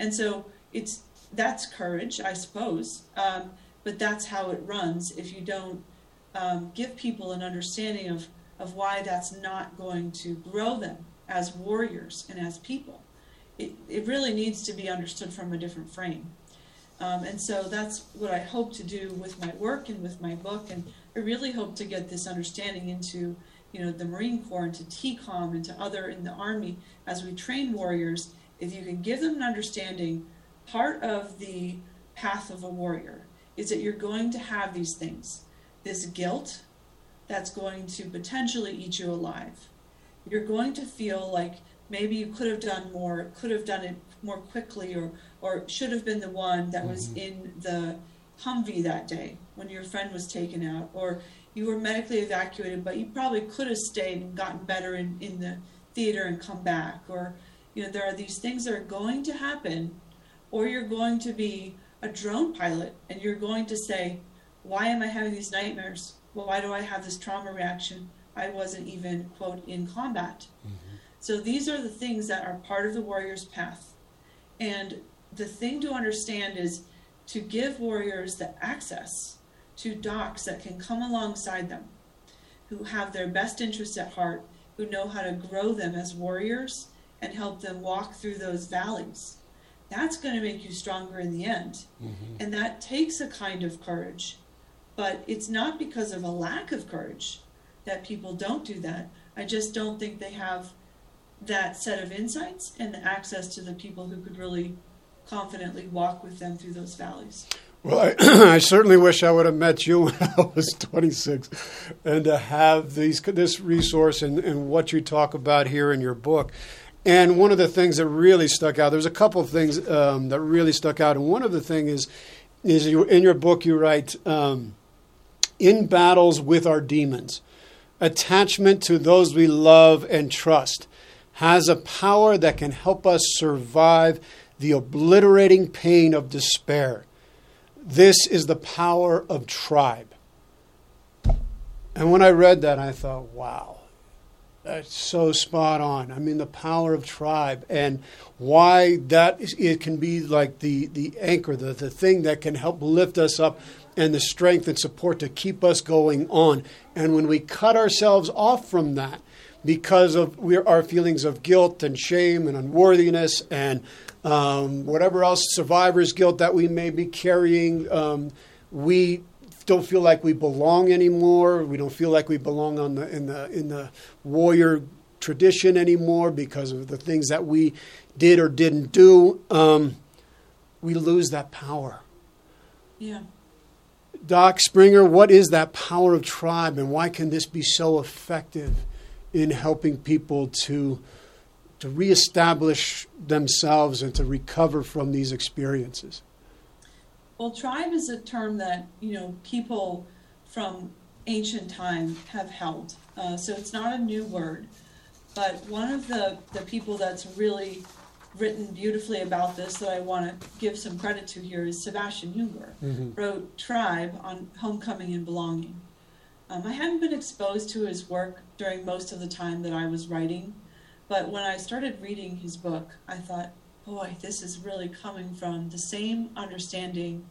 And so it's that's courage, I suppose, um, but that's how it runs if you don't um, give people an understanding of, of why that's not going to grow them as warriors and as people. It, it really needs to be understood from a different frame. Um, and so that's what I hope to do with my work and with my book. And I really hope to get this understanding into, you know, the Marine Corps, into TCOM, into other in the Army as we train warriors. If you can give them an understanding part of the path of a warrior is that you're going to have these things this guilt that's going to potentially eat you alive. You're going to feel like maybe you could have done more, could have done it more quickly, or, or should have been the one that was mm-hmm. in the Humvee that day when your friend was taken out, or you were medically evacuated, but you probably could have stayed and gotten better in, in the theater and come back. Or, you know, there are these things that are going to happen or you're going to be a drone pilot and you're going to say, Why am I having these nightmares? Well, why do I have this trauma reaction? I wasn't even, quote, in combat. Mm-hmm. So these are the things that are part of the warrior's path. And the thing to understand is to give warriors the access to docs that can come alongside them, who have their best interests at heart, who know how to grow them as warriors and help them walk through those valleys that's going to make you stronger in the end. Mm-hmm. And that takes a kind of courage. But it's not because of a lack of courage that people don't do that. I just don't think they have that set of insights and the access to the people who could really confidently walk with them through those valleys. Well, I, I, certainly wish I would have met you when I was 26, and to have these this resource and, and what you talk about here in your book And one of the things that really stuck out, there's a couple of things um, that really stuck out, and one of the things is, is you, in your book you write, um, in battles with our demons, attachment to those we love and trust has a power that can help us survive the obliterating pain of despair. This is the power of tribe. And when I read that, I thought, wow, that's so spot on. I mean, the power of tribe and why that is, it can be like the, the anchor, the, the thing that can help lift us up and the strength and support to keep us going on. And when we cut ourselves off from that because of our feelings of guilt and shame and unworthiness and um, whatever else survivor's guilt that we may be carrying, um, we don't feel like we belong anymore. We don't feel like we belong on the in the in the warrior tradition anymore because of the things that we did or didn't do. Um, we lose that power. Yeah. Doc Springer, what is that power of tribe, and why can this be so effective in helping people to to reestablish themselves and to recover from these experiences? Well, tribe is a term that you know people from ancient time have held, uh, so it's not a new word. But one of the the people that's really written beautifully about this that I want to give some credit to here is Sebastian Junger. Mm-hmm. Wrote Tribe on Homecoming and Belonging. Um, I hadn't been exposed to his work during most of the time that I was writing, but when I started reading his book, I thought, boy, this is really coming from the same understanding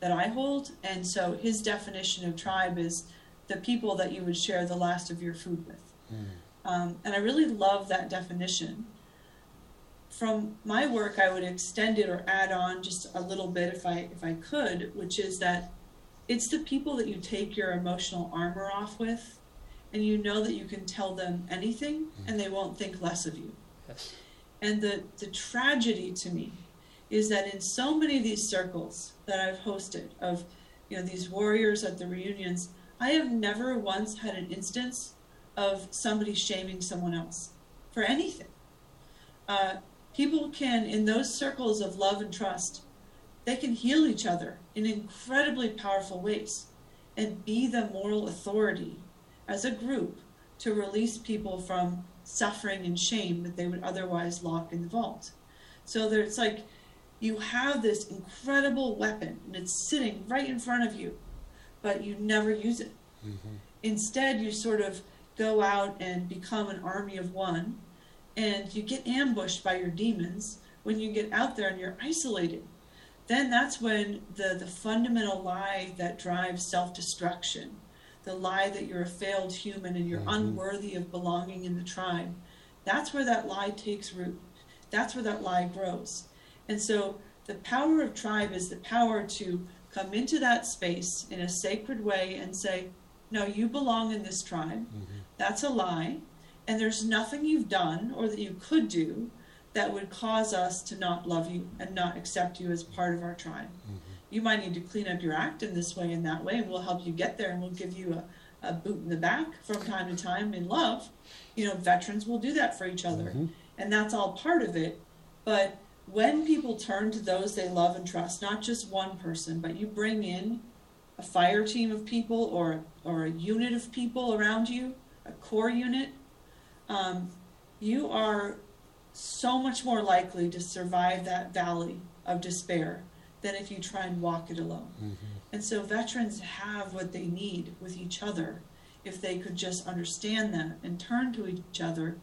that I hold. And so his definition of tribe is the people that you would share the last of your food with. Mm. Um, and I really love that definition. From my work, I would extend it or add on just a little bit if I if I could, which is that it's the people that you take your emotional armor off with, and you know that you can tell them anything, mm. and they won't think less of you. Yes. And the, the tragedy to me is that in so many of these circles that I've hosted of you know these warriors at the reunions, I have never once had an instance of somebody shaming someone else for anything. Uh, people can, in those circles of love and trust, they can heal each other in incredibly powerful ways and be the moral authority as a group to release people from suffering and shame that they would otherwise lock in the vault. So it's like you have this incredible weapon and it's sitting right in front of you, but you never use it. Mm-hmm. Instead, you sort of go out and become an army of one, and you get ambushed by your demons when you get out there and you're isolated. Then that's when the, the fundamental lie that drives self destruction, the lie that you're a failed human and you're mm-hmm. unworthy of belonging in the tribe, that's where that lie takes root. That's where that lie grows. And so the power of tribe is the power to come into that space in a sacred way and say, No, you belong in this tribe. Mm-hmm. That's a lie. And there's nothing you've done or that you could do that would cause us to not love you and not accept you as part of our tribe. Mm-hmm. You might need to clean up your act in this way and that way, and we'll help you get there and we'll give you a, a boot in the back from time to time in love. You know, veterans will do that for each other. Mm-hmm. And that's all part of it. But when people turn to those they love and trust, not just one person, but you bring in a fire team of people or or a unit of people around you, a core unit, um, you are so much more likely to survive that valley of despair than if you try and walk it alone. Mm-hmm. And so veterans have what they need with each other if they could just understand that and turn to each other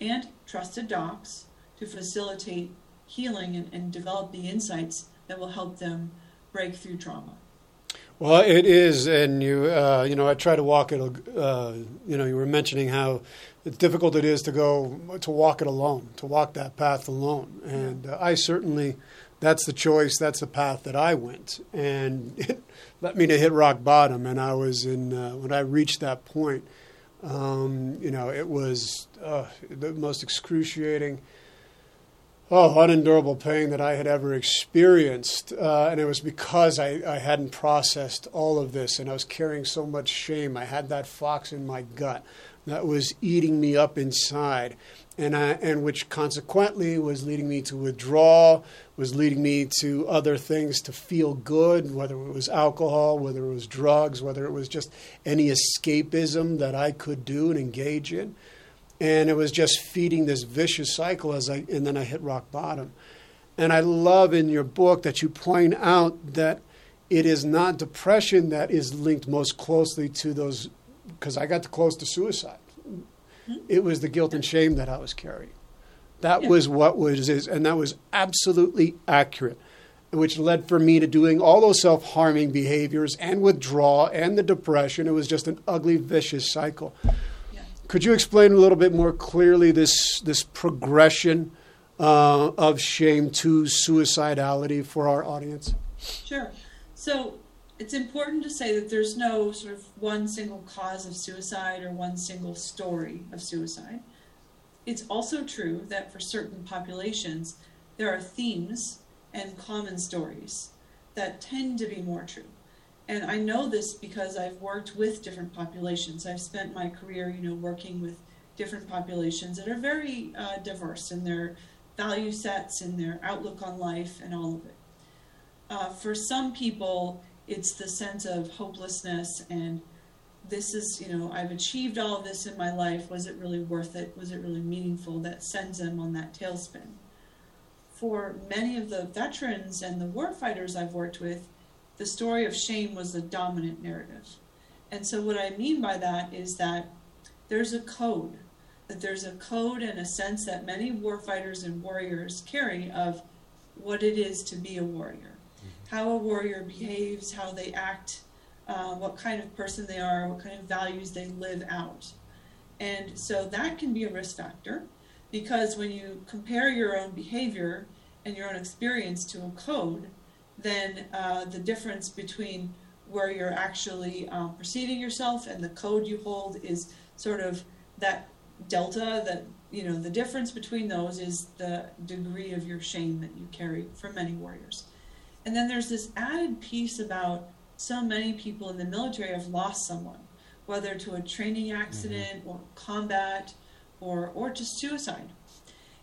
and trusted docs to facilitate healing and, and develop the insights that will help them break through trauma. Well, it is, and you, uh, you know, I try to walk it. Uh, you know, you were mentioning how difficult it is to go to walk it alone, to walk that path alone, and uh, I certainly, that's the choice, that's the path that I went, and it led me to hit rock bottom, and I was in uh, when I reached that point. Um, you know, it was uh, the most excruciating oh, unendurable pain that I had ever experienced. Uh, and it was because I, I hadn't processed all of this and I was carrying so much shame. I had that fox in my gut. that was eating me up inside and I, and which consequently was leading me to withdraw, was leading me to other things to feel good, whether it was alcohol, whether it was drugs, whether it was just any escapism that I could do and engage in, and it was just feeding this vicious cycle as I and then I hit rock bottom, and I love in your book that you point out that it is not depression that is linked most closely to those because I got close to suicide it was the guilt and shame that I was carrying. That yeah. was what was is, and that was absolutely accurate, which led for me to doing all those self harming behaviors and withdrawal and the depression. It was just an ugly, vicious cycle. Yeah. Could you explain a little bit more clearly this this progression uh, of shame to suicidality for our audience? Sure. So it's important to say that there's no sort of one single cause of suicide or one single story of suicide. It's also true that for certain populations, there are themes and common stories that tend to be more true. And I know this because I've worked with different populations. I've spent my career, you know, working with different populations that are very uh, diverse in their value sets, in their outlook on life, and all of it. Uh, for some people, it's the sense of hopelessness and this is you know i've achieved all this in my life. Was it really worth it? Was it really meaningful? That sends them on that tailspin. For many of the veterans and the war fighters i've worked with the story of shame was the dominant narrative. And so what i mean by that is that there's a code that there's a code and a sense that many war fighters and warriors carry of what it is to be a warrior how a warrior behaves, how they act, uh, what kind of person they are, what kind of values they live out. And so that can be a risk factor because when you compare your own behavior and your own experience to a code, then uh, the difference between where you're actually um, perceiving yourself and the code you hold is sort of that delta that you know the difference between those is the degree of your shame that you carry for many warriors and then there's this added piece about so many people in the military have lost someone, whether to a training accident mm-hmm. or combat or, or to suicide.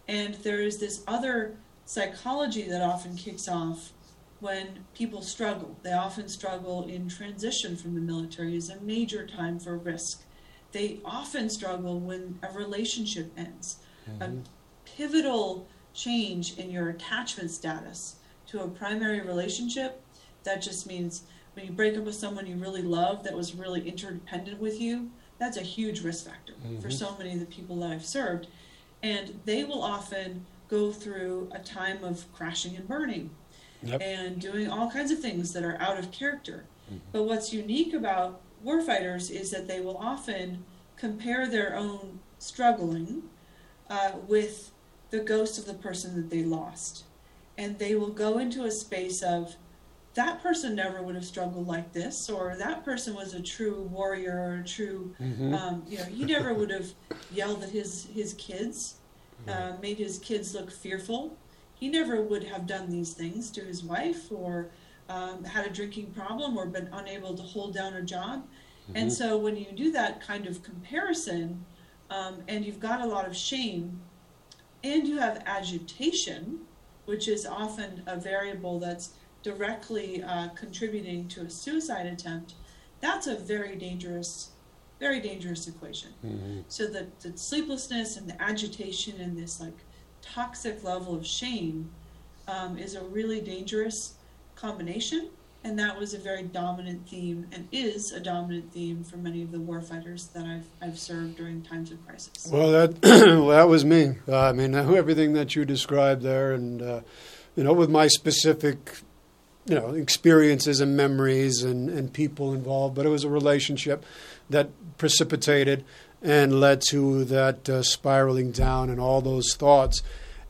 And there is this other psychology that often kicks off when people struggle. They often struggle in transition from the military is a major time for risk. They often struggle when a relationship ends. Mm-hmm. A pivotal change in your attachment status to a primary relationship, that just means when you break up with someone you really love that was really interdependent with you, that's a huge risk factor mm-hmm. for so many of the people that I've served. And they will often go through a time of crashing and burning yep. and doing all kinds of things that are out of character. Mm-hmm. But what's unique about warfighters is that they will often compare their own struggling uh, with the ghost of the person that they lost and they will go into a space of that person never would have struggled like this, or that person was a true warrior or a true, mm-hmm. um, you know, he never would have yelled at his his kids, uh, made his kids look fearful. He never would have done these things to his wife, or um, had a drinking problem, or been unable to hold down a job. Mm-hmm. And so, when you do that kind of comparison, um, and you've got a lot of shame, and you have agitation, which is often a variable that's directly uh, contributing to a suicide attempt, that's a very dangerous, very dangerous equation. Mm-hmm. So the, the sleeplessness and the agitation and this like toxic level of shame um, is a really dangerous combination. And that was a very dominant theme and is a dominant theme for many of the warfighters that I've, I've served during times of crisis. Well, that, that was me. Uh, I mean, everything that you described there, and, uh, you know, with my specific, you know, experiences and memories and, and people involved, but it was a relationship that precipitated and led to that uh, spiraling down and all those thoughts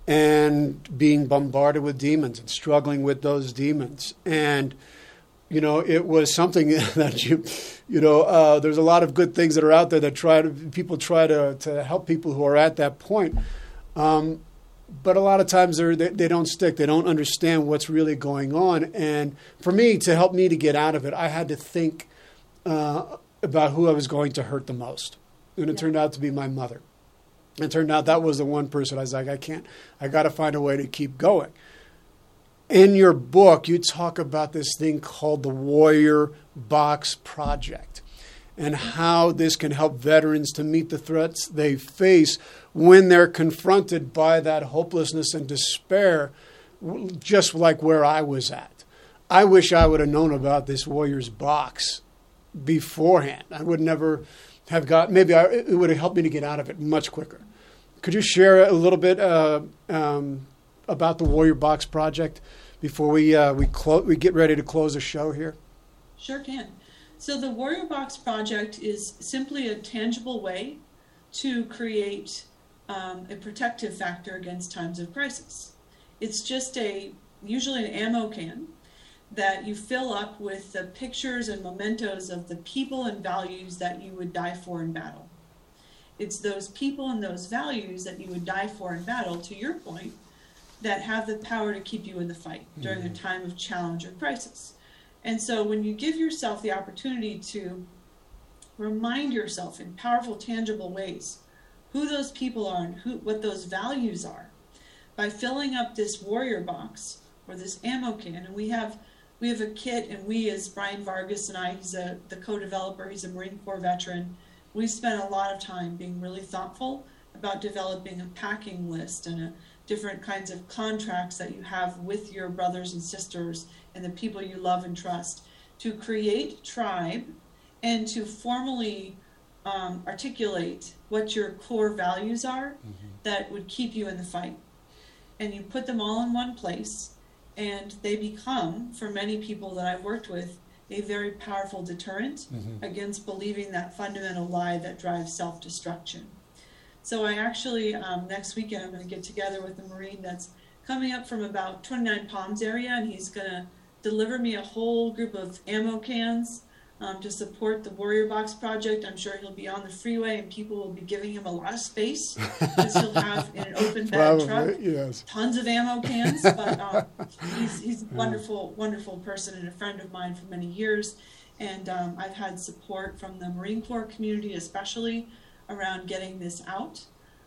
and being bombarded with demons and struggling with those demons. And, you know, it was something that you, you know, uh, there's a lot of good things that are out there that try to people try to to help people who are at that point. Um, but a lot of times they, they don't stick. They don't understand what's really going on. And for me, to help me to get out of it, I had to think uh, about who I was going to hurt the most. and it Yeah. turned out to be my mother. It turned out that was the one person I was like, I can't, I got to find a way to keep going. In your book, you talk about this thing called the Warrior Box Project and how this can help veterans to meet the threats they face when they're confronted by that hopelessness and despair, just like where I was at. I wish I would have known about this Warriors Box beforehand. I would never have got, maybe I, it would have helped me to get out of it much quicker. Could you share a little bit uh, um, about the Warrior Box Project before we, uh, we, clo- we get ready to close the show here? Sure can. So the Warrior Box project is simply a tangible way to create um, a protective factor against times of crisis. It's just a usually an ammo can that you fill up with the pictures and mementos of the people and values that you would die for in battle. It's those people and those values that you would die for in battle, to your point, that have the power to keep you in the fight during a hmm. time of challenge or crisis. And so when you give yourself the opportunity to remind yourself in powerful, tangible ways who those people are and who, what those values are, by filling up this warrior box or this ammo can, and we have we have a kit, and we as Brian Vargas and I, he's a the co-developer, he's a Marine Corps veteran. We spent a lot of time being really thoughtful about developing a packing list and a different kinds of contracts that you have with your brothers and sisters and the people you love and trust to create tribe and to formally um, articulate what your core values are that would keep you in the fight. And you put them all in one place, and they become, for many people that I've worked with, a very powerful deterrent against believing that fundamental lie that drives self destruction. So I actually um, next weekend I'm going to get together with a Marine that's coming up from about 29 Palms area, and he's going to deliver me a whole group of ammo cans um, to support the Warrior Box project. I'm sure he'll be on the freeway, and people will be giving him a lot of space because he'll have in an open bed truck yes. tons of ammo cans, but um, he's, he's a wonderful, wonderful person and a friend of mine for many years. And um, I've had support from the Marine Corps community, especially around getting this out.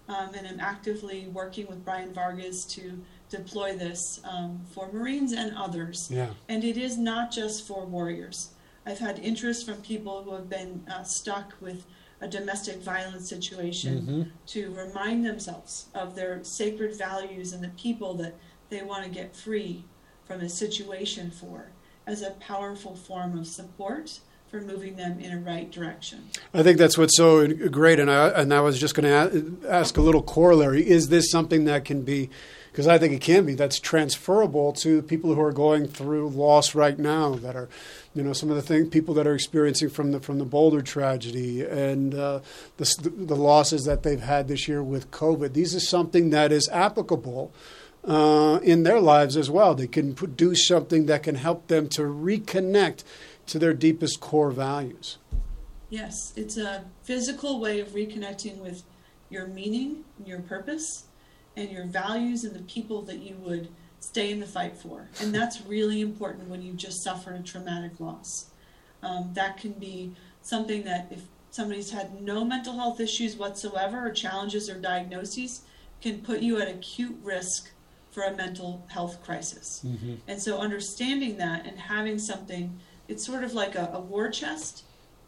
Um, and I'm actively working with Brian Vargas to deploy this um, for Marines and others. Yeah. And it is not just for warriors. I've had interest from people who have been uh, stuck with a domestic violence situation to remind themselves of their sacred values and the people that they want to get free from a situation for as a powerful form of support for moving them in a right direction. I think that's what's so great, and I and I was just going to ask a little corollary: Is this something that can be? Because I think it can be. That's transferable to people who are going through loss right now. That are, you know, some of the thing, people that are experiencing from the from the Boulder tragedy and uh, the the losses that they've had this year with COVID. These is something that is applicable. Uh, in their lives as well, they can do something that can help them to reconnect to their deepest core values. Yes, it's a physical way of reconnecting with your meaning and your purpose and your values and the people that you would stay in the fight for. And that's really important when you just suffered a traumatic loss. Um, that can be something that if somebody's had no mental health issues whatsoever or challenges or diagnoses can put you at acute risk for a mental health crisis. And so understanding that and having something, it's sort of like a, a war chest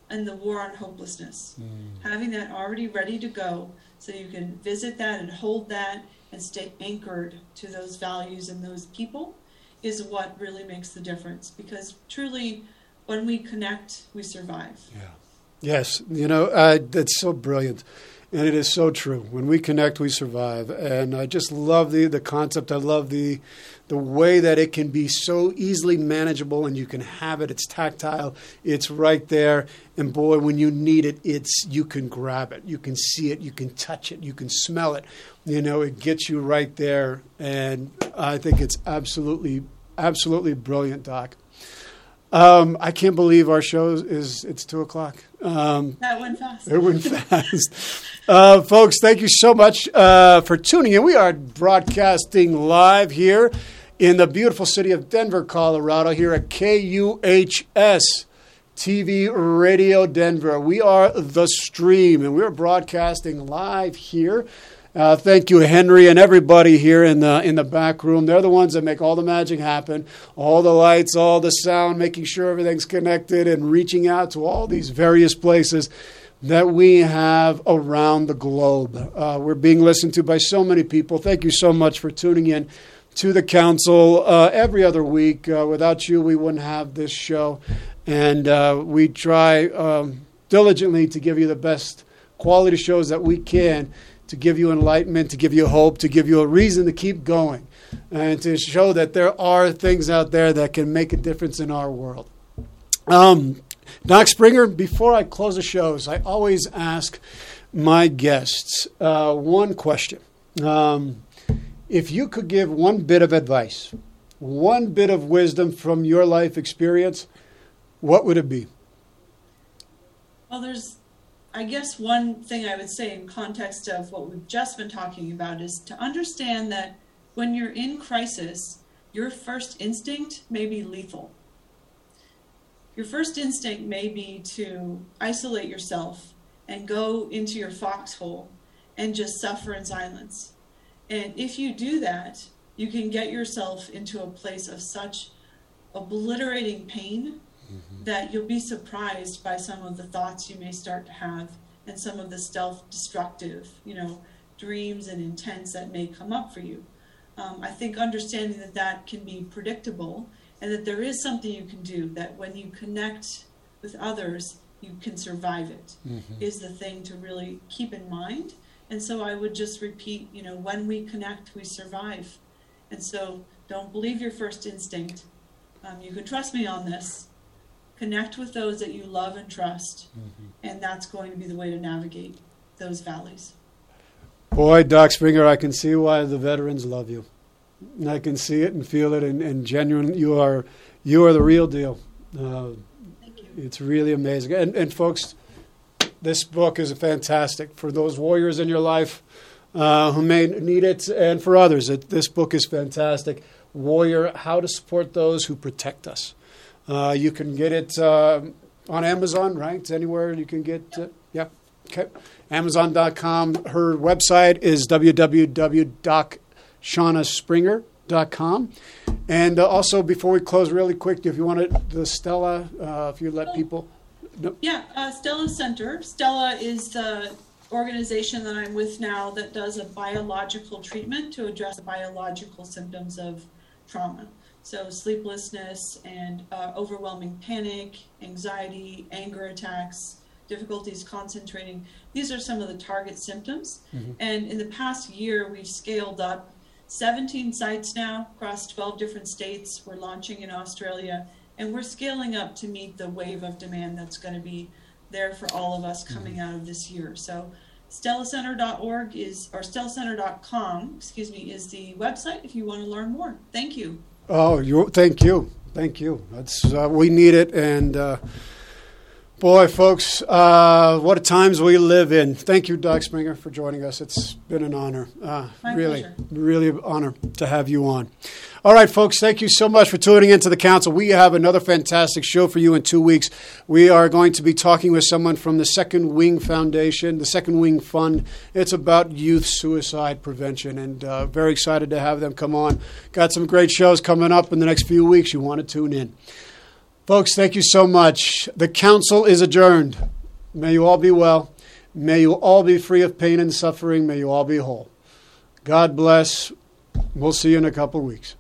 and the war on hopelessness. Having that already ready to go so you can visit that and hold that and stay anchored to those values and those people is what really makes the difference. Because truly, when we connect, we survive. Yeah. Yes, you know uh, that's so brilliant, and it is so true. When we connect, we survive, and I just love the the concept. I love the the way that it can be so easily manageable, and you can have it. It's tactile. It's right there, and boy, when you need it, it's you can grab it. You can see it. You can touch it. You can smell it. You know, it gets you right there, and I think it's absolutely absolutely brilliant, Doc. Um, I can't believe our show is it's two o'clock. Um, That went fast. it went fast. Uh, folks, thank you so much uh, for tuning in. We are broadcasting live here in the beautiful city of Denver, Colorado, here at KUHS TV Radio Denver. We are the stream, and we're broadcasting live here. Uh, thank you, Henry, and everybody here in the in the back room. They're the ones that make all the magic happen, all the lights, all the sound, making sure everything's connected, and reaching out to all these various places that we have around the globe. Uh, we're being listened to by so many people. Thank you so much for tuning in to the council uh, every other week. Uh, without you, we wouldn't have this show, and uh, we try um, diligently to give you the best quality shows that we can to give you enlightenment, to give you hope, to give you a reason to keep going, and to show that there are things out there that can make a difference in our world. Um, Doc Springer, before I close the shows, I always ask my guests uh, one question. Um, if you could give one bit of advice, one bit of wisdom from your life experience, what would it be? Well, there's I guess one thing I would say in context of what we've just been talking about is to understand that when you're in crisis, your first instinct may be lethal. Your first instinct may be to isolate yourself and go into your foxhole and just suffer in silence. And if you do that, you can get yourself into a place of such obliterating pain mm-hmm. that you'll be surprised by some of the thoughts you may start to have and some of the self destructive, you know, dreams and intents that may come up for you. Um, I think understanding that that can be predictable and that there is something you can do, that when you connect with others, you can survive it, mm-hmm. is the thing to really keep in mind. And so I would just repeat, you know, when we connect, we survive. And so don't believe your first instinct. Um, you can trust me on this connect with those that you love and trust, mm-hmm. and that's going to be the way to navigate those valleys. Boy, Doc Springer, I can see why the veterans love you. I can see it and feel it, and, and genuine. You are, you are the real deal. Uh, Thank you. It's really amazing. And, and folks, this book is fantastic for those warriors in your life uh, who may need it, and for others. It, this book is fantastic. Warrior: How to Support Those Who Protect Us. Uh, you can get it uh, on Amazon, right? Anywhere you can get. Uh, yeah. Okay. Amazon.com. Her website is www.shaunaspringer.com. And uh, also, before we close, really quick, if you want to, the Stella, uh, if you let people. No. Yeah, uh, Stella Center. Stella is the organization that I'm with now that does a biological treatment to address the biological symptoms of trauma. So, sleeplessness and uh, overwhelming panic, anxiety, anger attacks, difficulties concentrating. These are some of the target symptoms. Mm-hmm. And in the past year, we've scaled up 17 sites now across 12 different states. We're launching in Australia, and we're scaling up to meet the wave of demand that's going to be there for all of us coming mm-hmm. out of this year. So, stellacenter.org is or stellacenter.com, excuse me, is the website if you want to learn more. Thank you. Oh, you, thank you, thank you. That's uh, we need it, and uh, boy, folks, uh, what times we live in. Thank you, Doc Springer, for joining us. It's been an honor. Uh, really, pleasure. really an honor to have you on. All right, folks, thank you so much for tuning into the council. We have another fantastic show for you in two weeks. We are going to be talking with someone from the Second Wind Foundation, the Second Wind Fund. It's about youth suicide prevention, and uh, very excited to have them come on. Got some great shows coming up in the next few weeks. You want to tune in. Folks, thank you so much. The council is adjourned. May you all be well. May you all be free of pain and suffering. May you all be whole. God bless. We'll see you in a couple weeks.